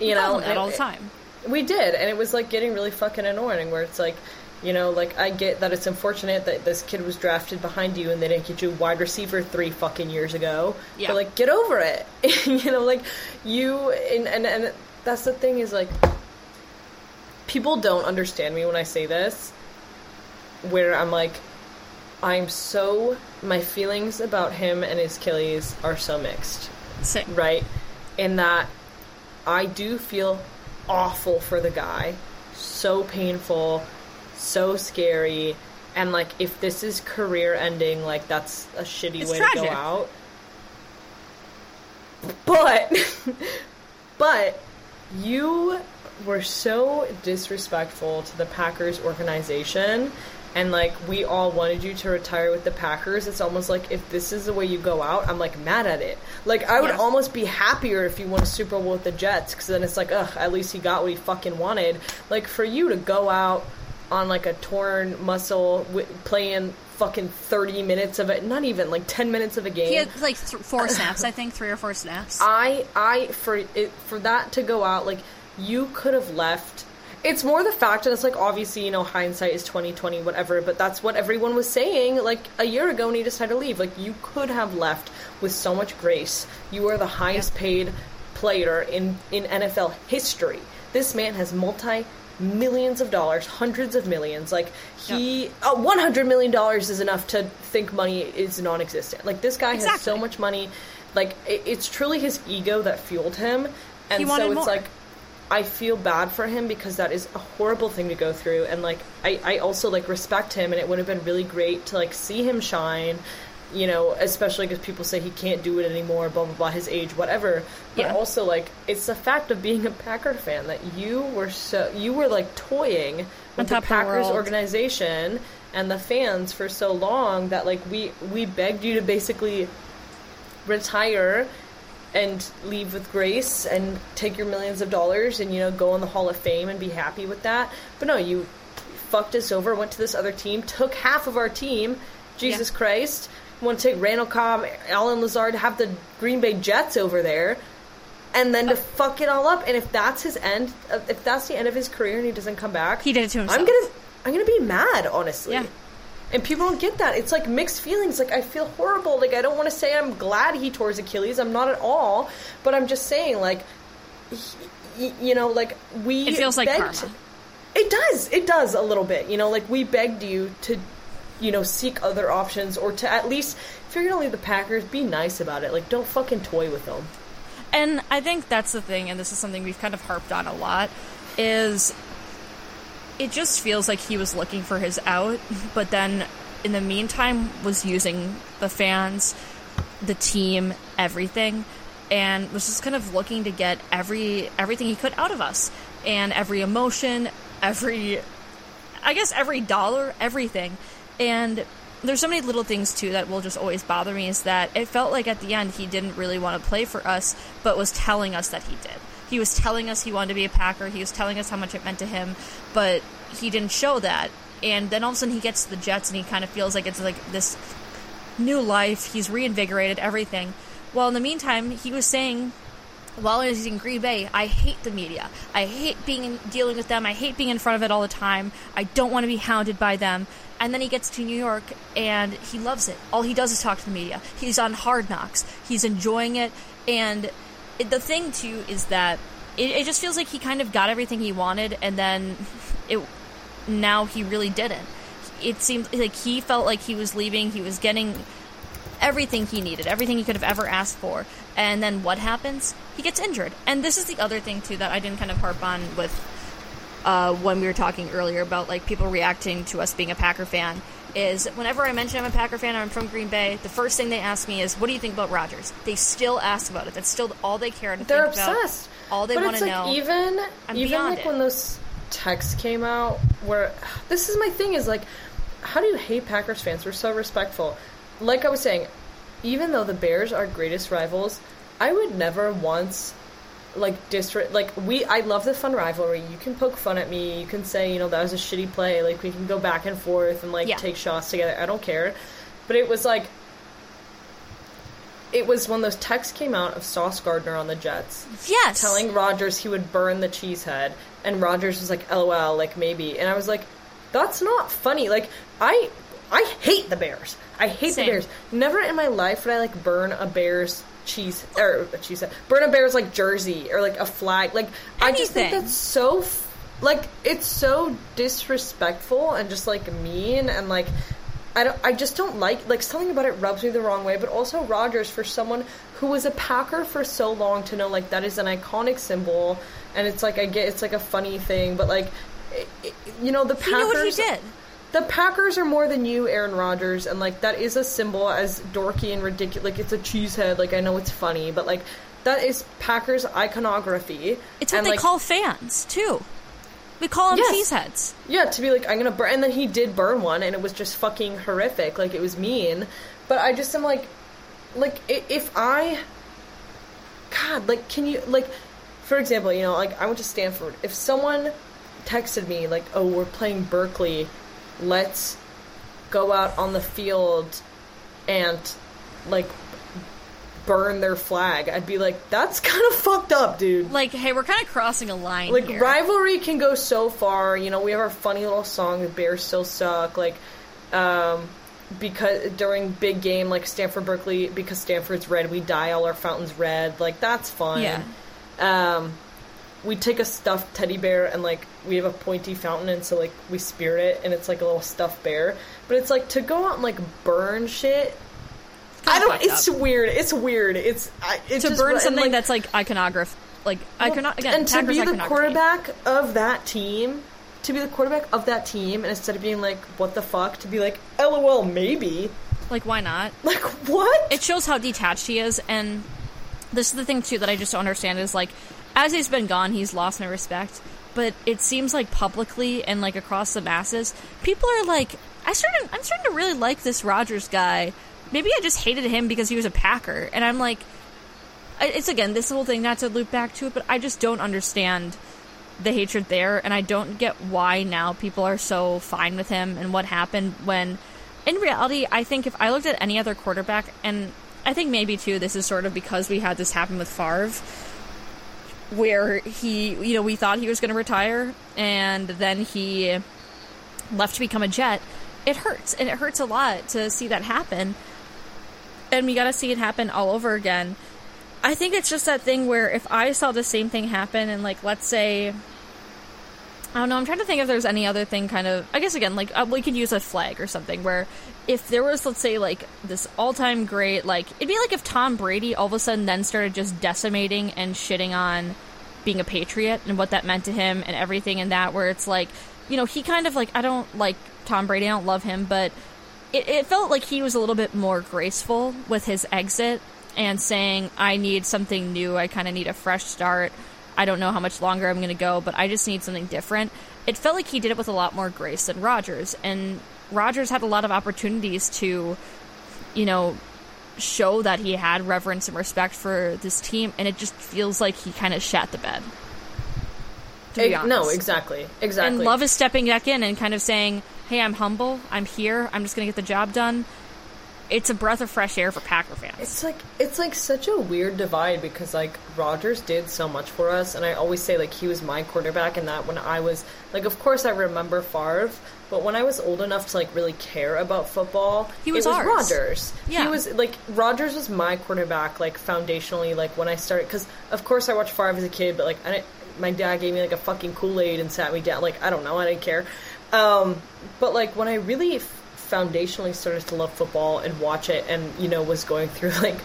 You We know that all the it- time We did, and it was like getting really fucking annoying. Where it's like, you know, like I get that it's unfortunate that this kid was drafted behind you and they didn't get you a wide receiver three fucking years ago. Yeah. But like, get over it. you know, like you and and and that's the thing is like, people don't understand me when I say this. Where I'm like, I'm so my feelings about him and his Achilles are so mixed Same. right? In that I do feel awful for the guy. So painful, so scary. And like if this is career ending, like that's a shitty It's way to go out. But but you were so disrespectful to the Packers organization and like we all wanted you to retire with the Packers. It's almost like if this is the way you go out, I'm like mad at it. Like I would Yeah. almost be happier if you won a Super Bowl with the Jets because then it's like, ugh, at least he got what he fucking wanted. Like for you to go out on like a torn muscle, w- playing fucking 30 minutes of it, not even like 10 minutes of a game. he had like th- four snaps i think three or four snaps I I for it for that to go out like you could have left. It's more the fact that it's like obviously you know hindsight is twenty twenty whatever, but that's what everyone was saying like a year ago when he decided to leave. Like you could have left with so much grace. You are the highest paid player in in NFL history. This man has multi millions of dollars, hundreds of millions. Like he, uh, one hundred million dollars is enough to think money is non-existent. Like this guy has so much money. Like it, it's truly his ego that fueled him, and so it's more. like I feel bad for him because that is a horrible thing to go through, and like I, I also like respect him, and it would have been really great to like see him shine. You know, especially because people say he can't do it anymore, blah blah blah, his age, whatever. But Yeah. also, like, it's the fact of being a Packer fan that you were so you were like toying with the of the Packers organization and the fans for so long that like we we begged you to basically retire and leave with grace and take your millions of dollars and you know go in the Hall of Fame and be happy with that. But no, you fucked us over, went to this other team, took half of our team. Jesus Yeah. Christ. Want to take Randall Cobb, Allen Lazard, have the Green Bay Jets over there, and then to fuck it all up. And if that's his end, uh, if that's the end of his career and he doesn't come back, He did it to himself. I'm gonna, I'm gonna be mad, honestly. Yeah. And people don't get that. It's like mixed feelings. Like I feel horrible. Like I don't want to say I'm glad he tore his Achilles. I'm not at all. But I'm just saying, like, he, you know, like we. It feels like karma. It does. It does a little bit. You know, like we begged you to, you know, seek other options or to at least if you're gonna leave the Packers, be nice about it. Like don't fucking toy with them. And I think that's the thing, and this is something we've kind of harped on a lot, is it just feels like he was looking for his out, but then in the meantime was using the fans, the team, everything, and was just kind of looking to get every everything he could out of us. And every emotion, every I guess every dollar, everything. And there's so many little things too that will just always bother me is that it felt like at the end he didn't really want to play for us, but was telling us that he did. He was telling us he wanted to be a Packer. He was telling us how much it meant to him, but he didn't show that. And then all of a sudden he gets to the Jets and he kind of feels like it's like this new life. He's reinvigorated everything. Well, in the meantime, he was saying while I was in Green Bay, I hate the media. I hate being dealing with them. I hate being in front of it all the time. I don't want to be hounded by them. And then he gets to New York and he loves it. All he does is talk to the media. He's on Hard Knocks. He's enjoying it. And the thing too is that it, it just feels like he kind of got everything he wanted, and then it now he really didn't. It seems like he felt like he was leaving. He was getting everything he needed, everything he could have ever asked for. And then what happens? He gets injured. And this is the other thing too that I didn't kind of harp on with uh, when we were talking earlier about like people reacting to us being a Packer fan. Is whenever I mention I'm a Packer fan or I'm from Green Bay, the first thing they ask me is, "What do you think about Rodgers?" They still ask about it. That's still all they care to They're think about. All they but want it's to like know. even even like it. when those texts came out where this is my thing is like how do you hate Packers fans? We're so respectful. Like I was saying, even though the Bears are greatest rivals, I would never once like disre like we I love the fun rivalry. You can poke fun at me, you can say, you know, that was a shitty play, like we can go back and forth and like Yeah. take shots together. I don't care. But it was like it was when those texts came out of Sauce Gardner on the Jets yes, telling Rodgers he would burn the cheese head, and Rodgers was like, "LOL, like maybe," and I was like, "That's not funny." Like I, I hate the Bears. I hate Same. the Bears. Never in my life would I like burn a Bears cheese or a cheese head, burn a Bears like jersey or like a flag. Like I just think that's so. F- like it's so disrespectful and just like mean and like I don't. I just don't like like something about it rubs me the wrong way. But also Rodgers for someone who was a Packer for so long to know like that is an iconic symbol, and it's like I get it's like a funny thing, but like it, it- you know the he Packers. what he did. The Packers are more than you, Aaron Rodgers, and like that is a symbol as dorky and ridiculous. Like it's a cheesehead. Like I know it's funny, but like that is Packers iconography. It's what and, they like, call fans too. We call them Yes. cheeseheads. Yeah, to be like, I'm gonna burn. And then he did burn one, and it was just fucking horrific. Like, it was mean. But I just am like, like, if I. God, like, can you. Like, for example, you know, like, I went to Stanford. If someone texted me, like, oh, we're playing Berkeley, let's go out on the field and, like, burn their flag, I'd be like, that's kind of fucked up, dude. Like, hey, we're kind of crossing a line like here. rivalry can go so far. You know we have our funny little song the bears still suck like um because during big game like stanford berkeley because stanford's red we dye all our fountains red. Like that's fun. Yeah. um we take a stuffed teddy bear and like we have a pointy fountain and so like we spear it and it's like a little stuffed bear. But it's like to go out and like burn shit I don't. It's up. weird. It's weird. It's I, it to just, burn something like, that's like iconograph, like icono- again, and to be the quarterback of that team, to be the quarterback of that team, and instead of being like, "What the fuck," to be like, "LOL, maybe." Like, why not? Like what? It shows how detached he is, and this is the thing too that I just don't understand is like, as he's been gone, he's lost my respect. But it seems like publicly and like across the masses, people are like, I started, I'm starting to really like this Rodgers guy. Maybe I just hated him because he was a Packer, and I'm like, it's again this whole thing. Not to loop back to it, but I just don't understand the hatred there, and I don't get why now people are so fine with him and what happened when, in reality, I think if I looked at any other quarterback, and I think maybe too, this is sort of because we had this happen with Favre, where he, you know, we thought he was going to retire, and then he left to become a Jet. It hurts, and it hurts a lot to see that happen, and we got to see it happen all over again. I think it's just that thing where if I saw the same thing happen, and like, let's say, I don't know, I'm trying to think if there's any other thing kind of, I guess again, like, uh, we could use a flag or something where if there was, let's say, like, this all time great, like, it'd be like if Tom Brady all of a sudden then started just decimating and shitting on being a patriot and what that meant to him and everything and that, where it's like, you know, he kind of like, I don't like Tom Brady, I don't love him, but it, it felt like he was a little bit more graceful with his exit and saying, I need something new, I kind of need a fresh start. I don't know how much longer I'm going to go, but I just need something different. It felt like he did it with a lot more grace than Rodgers. And Rodgers had a lot of opportunities to, you know, show that he had reverence and respect for this team, and it just feels like he kind of shat the bed. To be no, exactly, exactly. And Love is stepping back in and kind of saying, "Hey, I'm humble. I'm here. I'm just going to get the job done." It's a breath of fresh air for Packer fans. It's like it's like such a weird divide because like Rodgers did so much for us, and I always say like he was my quarterback, and that when I was like, of course I remember Favre, but when I was old enough to like really care about football, He was it was. Rodgers. Yeah. He was like Rodgers was my quarterback, like foundationally, like when I started. Because of course I watched Favre as a kid, but like I didn't, my dad gave me like a fucking Kool Aid and sat me down. Like I don't know, I didn't care. Um, but like when I really f- foundationally started to love football and watch it, and you know was going through like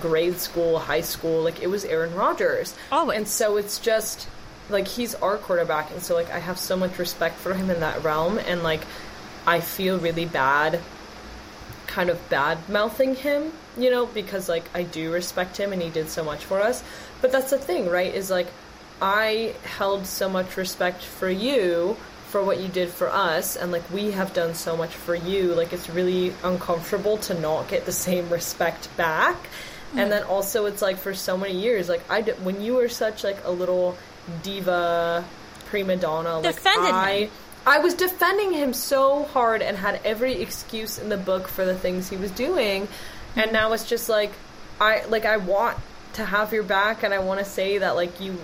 grade school, high school, like it was Aaron Rodgers. Always. And so it's just like he's our quarterback and so like I have so much respect for him in that realm and like I feel really bad kind of bad mouthing him, you know, because like I do respect him and he did so much for us. But that's the thing, right? Is like I held so much respect for you for what you did for us and like we have done so much for you like it's really uncomfortable to not get the same respect back. And then also it's like for so many years like i d- when you were such like a little diva prima donna like Defended i him. I was defending him so hard and had every excuse in the book for the things he was doing, and mm-hmm. now it's just like I like I want to have your back and I want to say that like you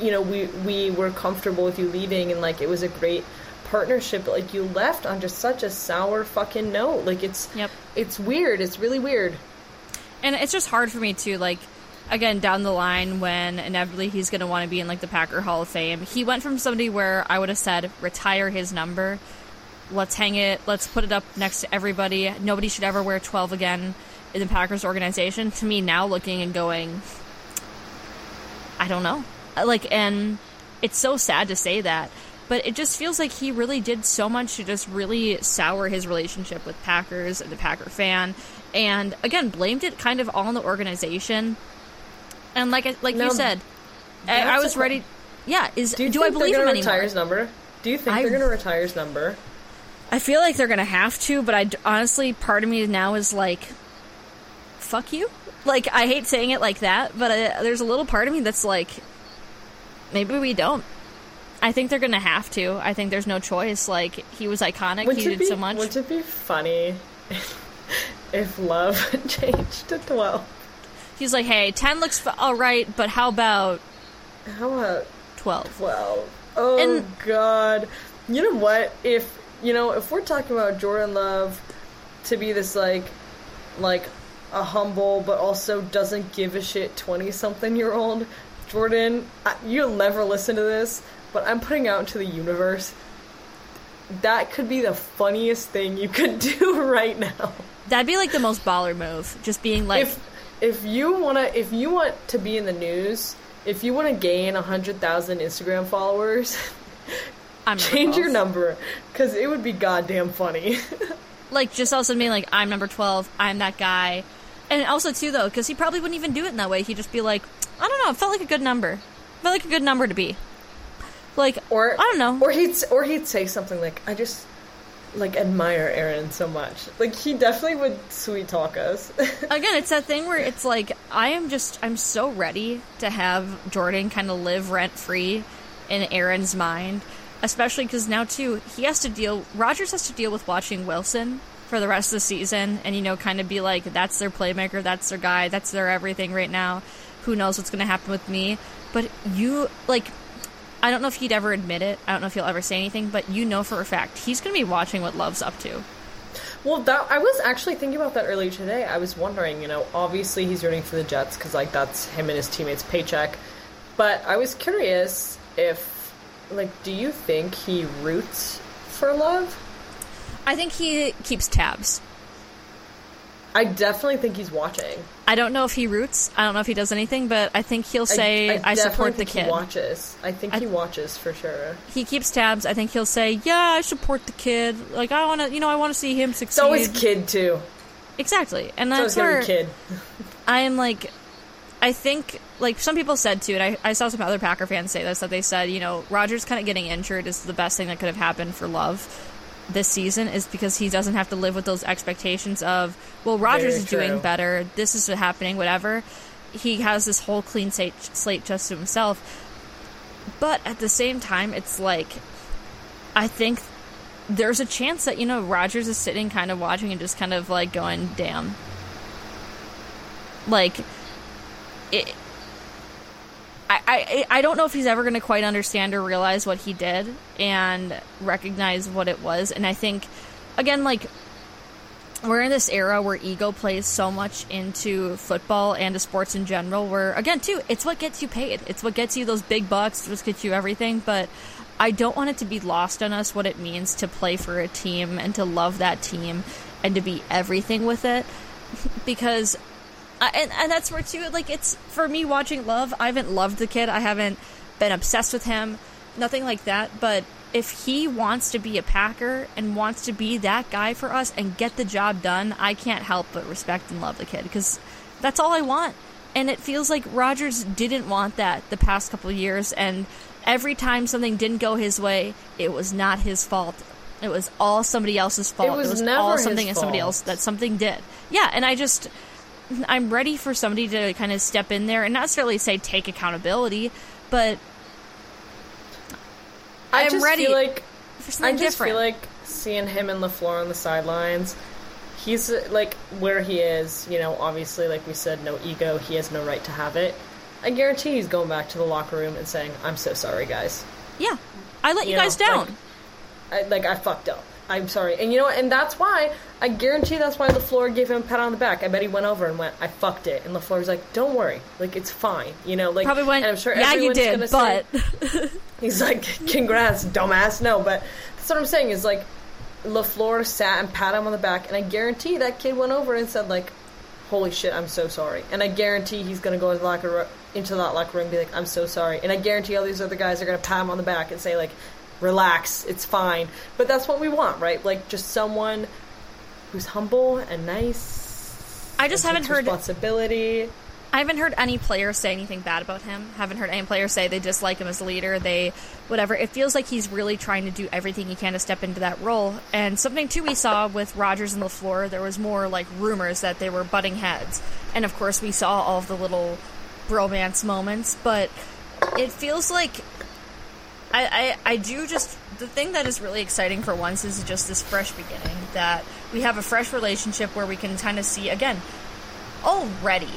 you know we we were comfortable with you leaving and like it was a great partnership but like you left on just such a sour fucking note like it's Yep. it's weird it's really weird and it's just hard for me to like again down the line when inevitably he's going to want to be in like the Packer Hall of Fame. He went from somebody where I would have said retire his number. Let's hang it. Let's put it up next to everybody. Nobody should ever wear 12 again in the Packers organization. To me now looking and going I don't know. Like and it's so sad to say that, but it just feels like he really did so much to just really sour his relationship with Packers and the Packer fan, and again blamed it kind of all on the organization. And like I- like Now, you said, I, I was ready. Yeah, is do do, I believe him anymore? retire his number do you think I- they're gonna retire his number I feel like they're gonna have to, but I honestly, part of me now is like, fuck you. Like I hate saying it like that, but uh, there's a little part of me that's like, maybe we don't. I think they're gonna have to. I think there's no choice. Like he was iconic. Wouldn't he did be, so much. Wouldn't it be funny if Love changed to 12? He's like, hey, ten looks f- all right, but how about How about twelve? 12? Oh, And- God. You know what? If, you know, if we're talking about Jordan Love to be this, like, like, a humble but also doesn't give a shit 20 something year old, Jordan, I, you'll never listen to this, but I'm putting out into the universe. That could be the funniest thing you could do right now. That'd be like the most baller move. Just being like, if if you wanna if you want to be in the news, if you want to gain hundred thousand Instagram followers, I'm change your number because it would be goddamn funny. like just also being like i'm number 12 i'm that guy and also too though because he probably wouldn't even do it in that way he'd just be like i don't know it felt like a good number felt like a good number to be like or i don't know Or he'd or he'd say something like, "I just like admire Aaron so much." Like he definitely would sweet talk us. again it's that thing where it's like i am just i'm so ready to have jordan kind of live rent free in aaron's mind especially because now too he has to deal rodgers has to deal with watching wilson for the rest of the season and you know kind of be like that's their playmaker that's their guy that's their everything right now who knows what's going to happen with me but you like i don't know if he'd ever admit it i don't know if he'll ever say anything but you know for a fact he's going to be watching what love's up to well, that I was actually thinking about that earlier today. I was wondering, you know, obviously he's rooting for the Jets because like that's him and his teammates' paycheck. But I was curious if, like, do you think he roots for love? I think he keeps tabs I definitely think he's watching. I don't know if he roots. I don't know if he does anything, but I think he'll say, "I, definitely support the kid." He watches. I think I- he watches for sure. He keeps tabs. I think he'll say, "Yeah, I support the kid. Like I want to, you know, I want to see him succeed." It's always kid too. exactly, and that's where kid. I am like, I think like some people said too, and I, I saw some other Packer fans say this that they said, you know, Rodgers kind of getting injured is the best thing that could have happened for Love this season is because he doesn't have to live with those expectations of, well, Rodgers Very is doing better, this is happening, whatever. He has this whole clean slate, slate just to himself. But at the same time, it's like, I think there's a chance that, you know, Rodgers is sitting kind of watching and just kind of like going, damn. Like, it, I, I, I don't know if he's ever going to quite understand or realize what he did and recognize what it was. And I think, again, like, we're in this era where ego plays so much into football and to sports in general, where, again, too, it's what gets you paid. It's what gets you those big bucks, it's gets you everything. But I don't want it to be lost on us what it means to play for a team and to love that team and to be everything with it. because I, and and that's where too like it's for me watching Love. I haven't loved the kid. I haven't been obsessed with him. Nothing like that. But if he wants to be a Packer and wants to be that guy for us and get the job done, I can't help but respect and love the kid because that's all I want. And it feels like Rodgers didn't want that the past couple of years. And every time something didn't go his way, it was not his fault. It was all somebody else's fault. It was all never his something and somebody else that something did. Yeah, and I just I'm ready for somebody to kind of step in there and not necessarily say take accountability, but I I'm just ready feel like for I just different. feel like seeing him and LaFleur on the sidelines. He's like where he is. You know, obviously, like we said, no ego. He has no right to have it. I guarantee he's going back to the locker room and saying, "I'm so sorry, guys. yeah, I let you, You guys know, down. like, I, like I fucked up. I'm sorry." And you know, what? and that's why I guarantee that's why LaFleur gave him a pat on the back. I bet he went over and went, "I fucked it," and LaFleur was like, "Don't worry, like it's fine." You know, like Probably went. And I'm sure yeah, you did, gonna say- but He's like, congrats, dumbass. No, but that's what I'm saying is like, LaFleur sat and pat him on the back, and I guarantee that kid went over and said, like, holy shit, I'm so sorry. And I guarantee he's going to go into, the locker into that locker room and be like, I'm so sorry. And I guarantee all these other guys are going to pat him on the back and say, like, relax, it's fine. But that's what we want, right? Like, just someone who's humble and nice. I just haven't heard- responsibility. I haven't heard any player say anything bad about him. Haven't heard any player say they dislike him as a leader. They, whatever. It feels like he's really trying to do everything he can to step into that role. And something too we saw with Rodgers and LaFleur, there was more like rumors that they were butting heads, and of course we saw all of the little bromance moments. But it feels like I, I, I do just the thing that is really exciting for once is just this fresh beginning that we have a fresh relationship where we can kind of see again already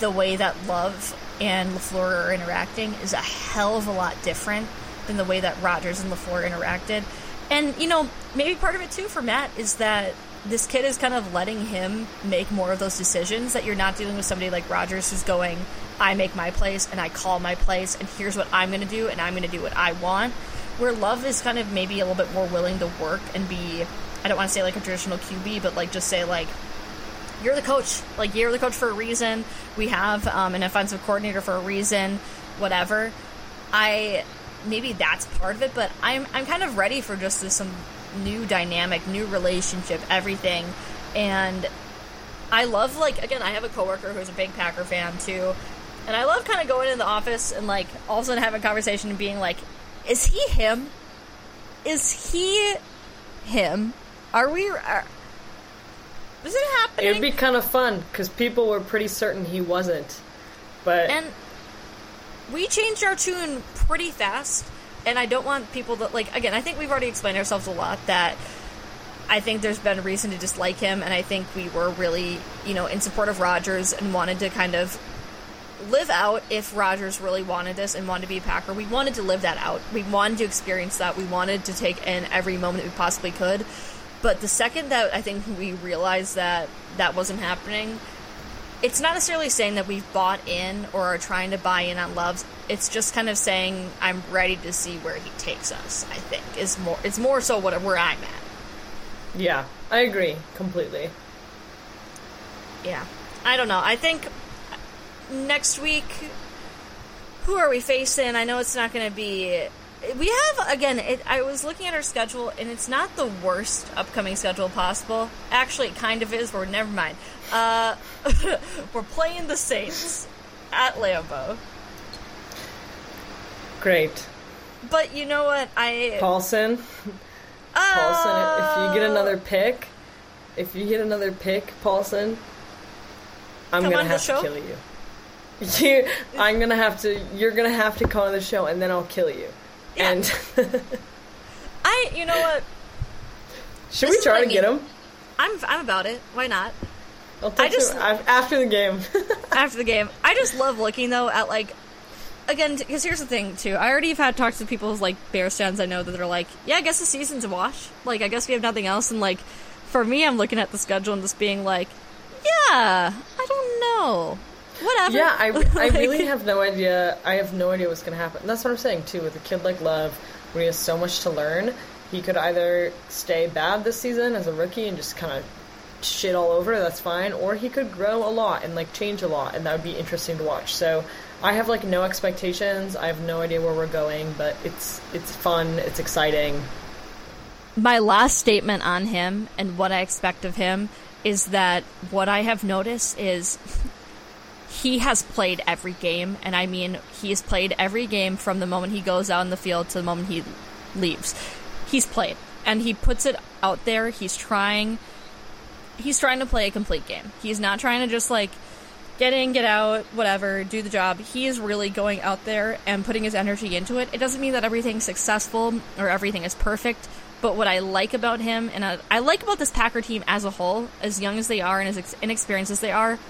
the way that Love and LaFleur are interacting is a hell of a lot different than the way that Rodgers and LaFleur interacted. And, you know, maybe part of it too for Matt is that this kid is kind of letting him make more of those decisions that you're not dealing with somebody like Rodgers who's going, I make my place and I call my place and here's what I'm going to do and I'm going to do what I want. Where Love is kind of maybe a little bit more willing to work and be, I don't want to say like a traditional QB, but like just say like, you're the coach. Like you're the coach for a reason. We have um, an offensive coordinator for a reason. Whatever. I maybe that's part of it, but I'm I'm kind of ready for just this some new dynamic, new relationship, everything, and I love like again I have a coworker who's a big Packer fan too, and I love kind of going in the office and like all of a sudden having a conversation and being like, is he him? Is he him? Are we? Are, is it happening? It'd be kind of fun because people were pretty certain he wasn't. But And we changed our tune pretty fast. And I don't want people to like again. I think we've already explained ourselves a lot. That I think there's been reason to dislike him, and I think we were really, you know, in support of Rodgers and wanted to kind of live out if Rodgers really wanted this and wanted to be a Packer. We wanted to live that out. We wanted to experience that. We wanted to take in every moment that we possibly could. But the second that I think we realized that that wasn't happening, it's not necessarily saying that we've bought in or are trying to buy in on Love's. It's just kind of saying I'm ready to see where he takes us. I think is more. It's more so what where I'm at. yeah, I agree completely. Yeah, I don't know. I think next week, who are we facing? I know it's not going to be. We have again. It, I was looking at our schedule, and it's not the worst upcoming schedule possible. Actually, it kind of is. But never mind. Uh, we're playing the Saints at Lambeau. Great. But you know what? I Paulson, Paulson, if you get another pick, if you get another pick, Paulson, I'm Come gonna have to kill you. You, I'm gonna have to. You're gonna have to come on the show, and then I'll kill you. Yeah. And I, you know what? should This we try to I get him? I'm I'm about it. Why not? I'll text just- him after the game. After the game, I just love looking though at like. Again, because here's the thing too. I already have had talks with people like Bears fans I know that they're like, "Yeah, I guess the season's a wash. Like, I guess we have nothing else." And like, for me, I'm looking at the schedule and just being like, "Yeah, I don't know, whatever." yeah, I, I really have no idea. I have no idea what's gonna happen. And that's what I'm saying too. With a kid like Love, when he has so much to learn, he could either stay bad this season as a rookie and just kind of shit all over. That's fine, or he could grow a lot and like change a lot, and that would be interesting to watch. So. I have like no expectations. I have no idea where we're going, but it's it's fun. It's exciting. my last statement on him and what I expect of him is that what I have noticed is he has played every game, and I mean he's played every game from the moment he goes out in the field to the moment he leaves. He's played, and he puts it out there. He's trying. He's trying to play a complete game. He's not trying to just like get in, get out, whatever, do the job. He is really going out there and putting his energy into it. It doesn't mean that everything's successful or everything is perfect, but what I like about him and I, I like about this Packer team as a whole, as young as they are and as ex- inexperienced as they are,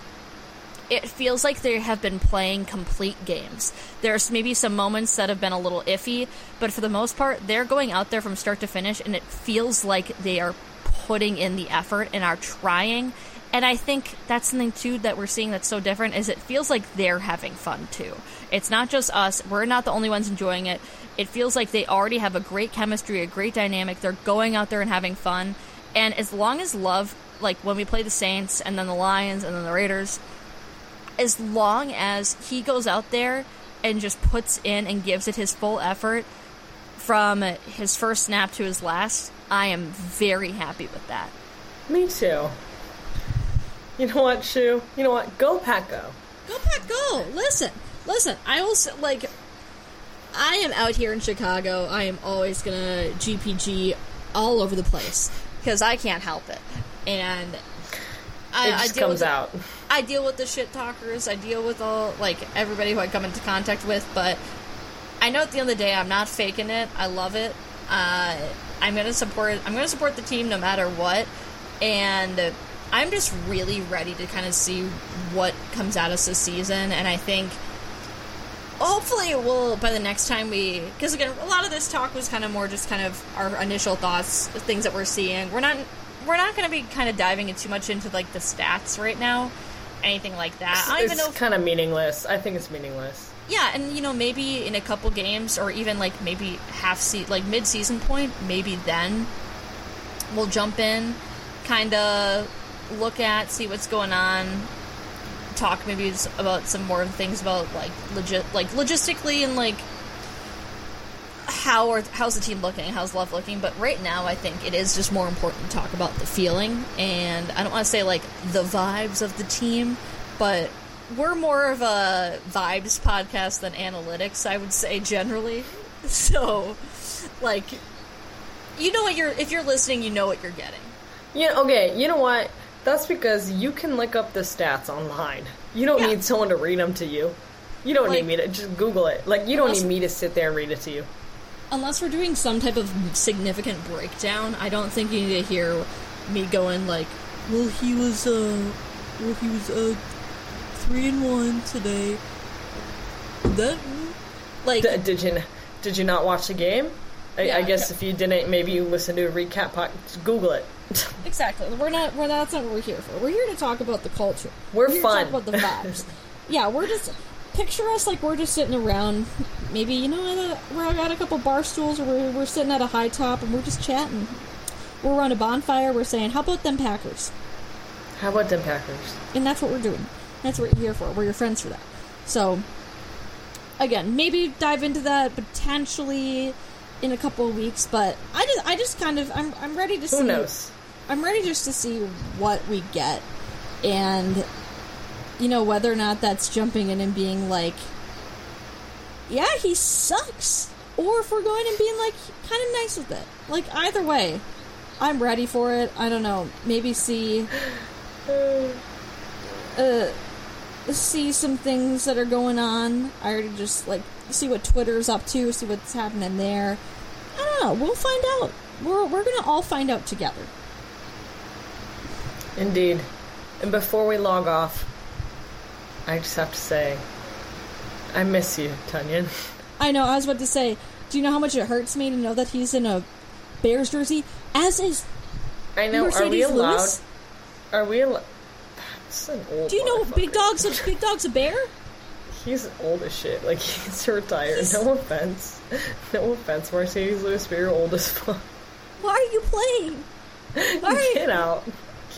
it feels like they have been playing complete games. There's maybe some moments that have been a little iffy, but for the most part, they're going out there from start to finish, and it feels like they are putting in the effort and are trying. And I think that's something too that we're seeing that's so different is it feels like they're having fun too. It's not just us. We're not the only ones enjoying it. It feels like they already have a great chemistry, a great dynamic. They're going out there and having fun. And as long as love, like when we play the Saints and then the Lions and then the Raiders, as long as he goes out there and just puts in and gives it his full effort from his first snap to his last, I am very happy with that. Me too. You know what, Shu? You know what? Go Pack Go. Go Pack Go! Listen, listen. I also like. I am out here in Chicago. I am always gonna GPG all over the place because I can't help it, and I, It I just deal comes out. I deal with the shit talkers. I deal with all like everybody who I come into contact with. But I know at the end of the day, I'm not faking it. I love it. Uh, I'm gonna support. I'm gonna support the team no matter what. And I'm just really ready to kind of see what comes out of this season. And I think hopefully it will by the next time we because again a lot of this talk was kind of more just kind of our initial thoughts things that we're seeing we're not we're not going to be kind of diving in too much into like the stats right now anything like that i don't even know It's kind of meaningless. I think it's meaningless. yeah and you know maybe in a couple games or even like maybe half se- like mid-season point maybe then we'll jump in kind of look at see what's going on talk maybe about some more things about like legit like logistically and like how are how's the team looking how's love looking but right now i think it is just more important to talk about the feeling and i don't want to say like the vibes of the team but we're more of a vibes podcast than analytics i would say generally so like you know what you're if you're listening you know what you're getting Yeah, okay, you know what? That's because you can look up the stats online. You don't Yeah. need someone to read them to you. You don't Like- need me to just Google it. Like you don't need me to sit there and read it to you. Unless we're doing some type of significant breakdown, I don't think you need to hear me going like, "Well, he was uh, well, he was uh, three and one today." That like D- did you did you not watch the game? I, Yeah, I guess yeah. if you didn't, maybe you listened to a recap. Pod- Google it. exactly. We're not. We're that's not what we're here for. We're here to talk about the culture. We're here fun. To talk about the vibes. yeah, we're just picture us like we're just sitting around. Maybe you know, at a, we're at a couple bar stools, or we're, we're sitting at a high top, and we're just chatting. We're on a bonfire. We're saying, "How about them Packers?" How about them Packers? and that's what we're doing. That's what you're here for. We're your friends for that. So, again, maybe dive into that potentially in a couple of weeks. But I just, I just kind of, I'm, I'm ready to see. Who knows? I'm ready just to see what we get, and you know whether or not that's jumping in and being like, yeah, he sucks. or if we're going and being like kind of nice with it. Like either way, I'm ready for it. I don't know. Maybe see uh see some things that are going on. I already just like see what Twitter's up to, see what's happening there. I don't know. We'll find out. We're we're gonna all find out together. Indeed. And before we log off, I just have to say, I miss you, Tonyan. I know. I was about to say. Do you know how much it hurts me to know that he's in a Bears jersey? As is I know. Marcedes are we allowed? Lewis? Are we allowed? That's an old. Do you know Big. Dog's a Big Dog's a bear? He's old as shit. Like he's retired. He's- No offense. No offense, Marcedes Lewis, but you're old as fuck. Why are you playing? Why are you Get out.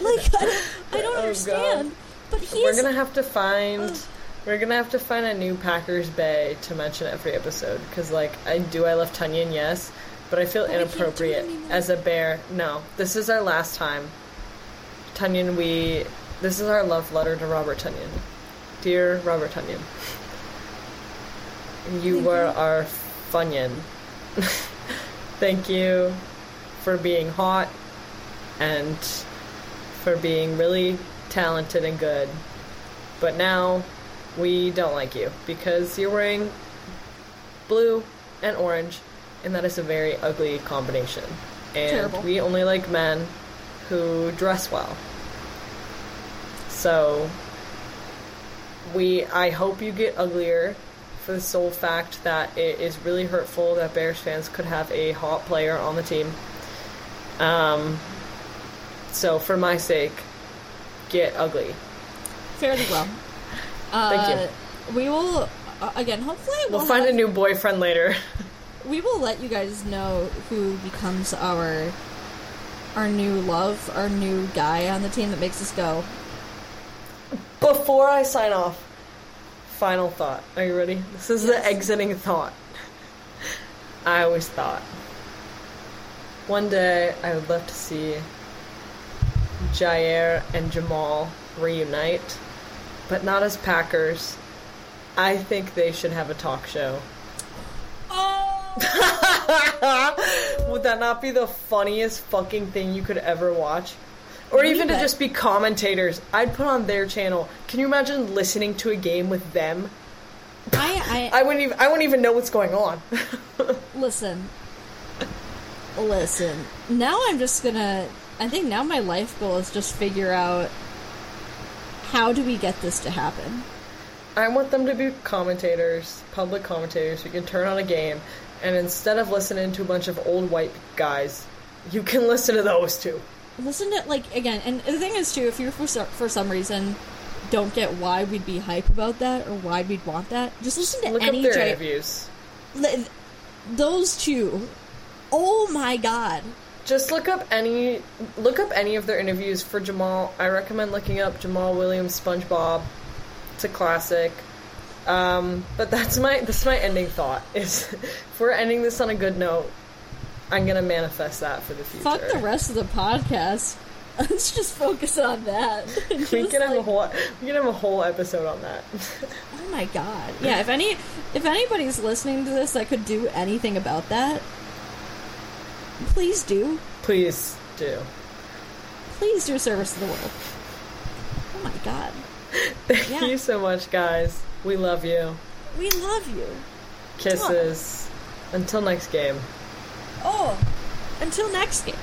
like? I don't, I don't Oh, understand. But he's We're gonna have to find. We're gonna have to find a new Packers Bay to mention every episode because, like, I do I love Tonyan, yes, but I feel But we can't do it inappropriate as a bear. No, this is our last time. Tonyan, we. This is our love letter to Robert Tonyan. Dear Robert Tonyan, you Thank were you. our Funyon. Thank you for being hot and for being really talented and good. But now we don't like you because you're wearing blue and orange, and that is a very ugly combination. And Terrible. we only like men who dress well. So we I hope you get uglier for the sole fact that it is really hurtful that Bears fans could have a hot player on the team. Um so for my sake, get ugly. fairly well. Uh, Thank you. We will uh, again. Hopefully, we'll, We'll find have- a new boyfriend later. We will let you guys know who becomes our our new love, our new guy on the team that makes us go. Before I sign off, final thought. Are you ready? This is the exiting thought. I always thought one day I would love to see Jaire and Jamaal reunite, but not as Packers. I think they should have a talk show. Oh, Would that not be the funniest fucking thing you could ever watch? Or even to bet. just be commentators. I'd put on their channel. Can you imagine listening to a game with them? I, I wouldn't even I wouldn't even know what's going on. Listen, listen. Now I'm just gonna. I think now my life goal is just figure out how do we get this to happen. I want them to be commentators, public commentators. We can turn on a game, and instead of listening to a bunch of old white guys, you can listen to those two. listen to like again and the thing is too if you for, for some reason don't get why we'd be hype about that or why we'd want that just listen to Look any up their J- interviews. those two oh my god Just look up any look up any of their interviews for Jamaal. I recommend looking up Jamaal Williams SpongeBob. It's a classic. Um, but that's my that's my ending thought. Is if we're ending this on a good note, I'm gonna manifest that for the future. fuck the rest of the podcast let's just focus on that We Just, can have a whole we can have a whole episode on that. oh my god yeah if any if anybody's listening to this that could do anything about that please do Please do. please do service to the world oh my god Thank Yeah. you so much, guys. We love you. we love you Kisses. Until next game. Oh, until next game.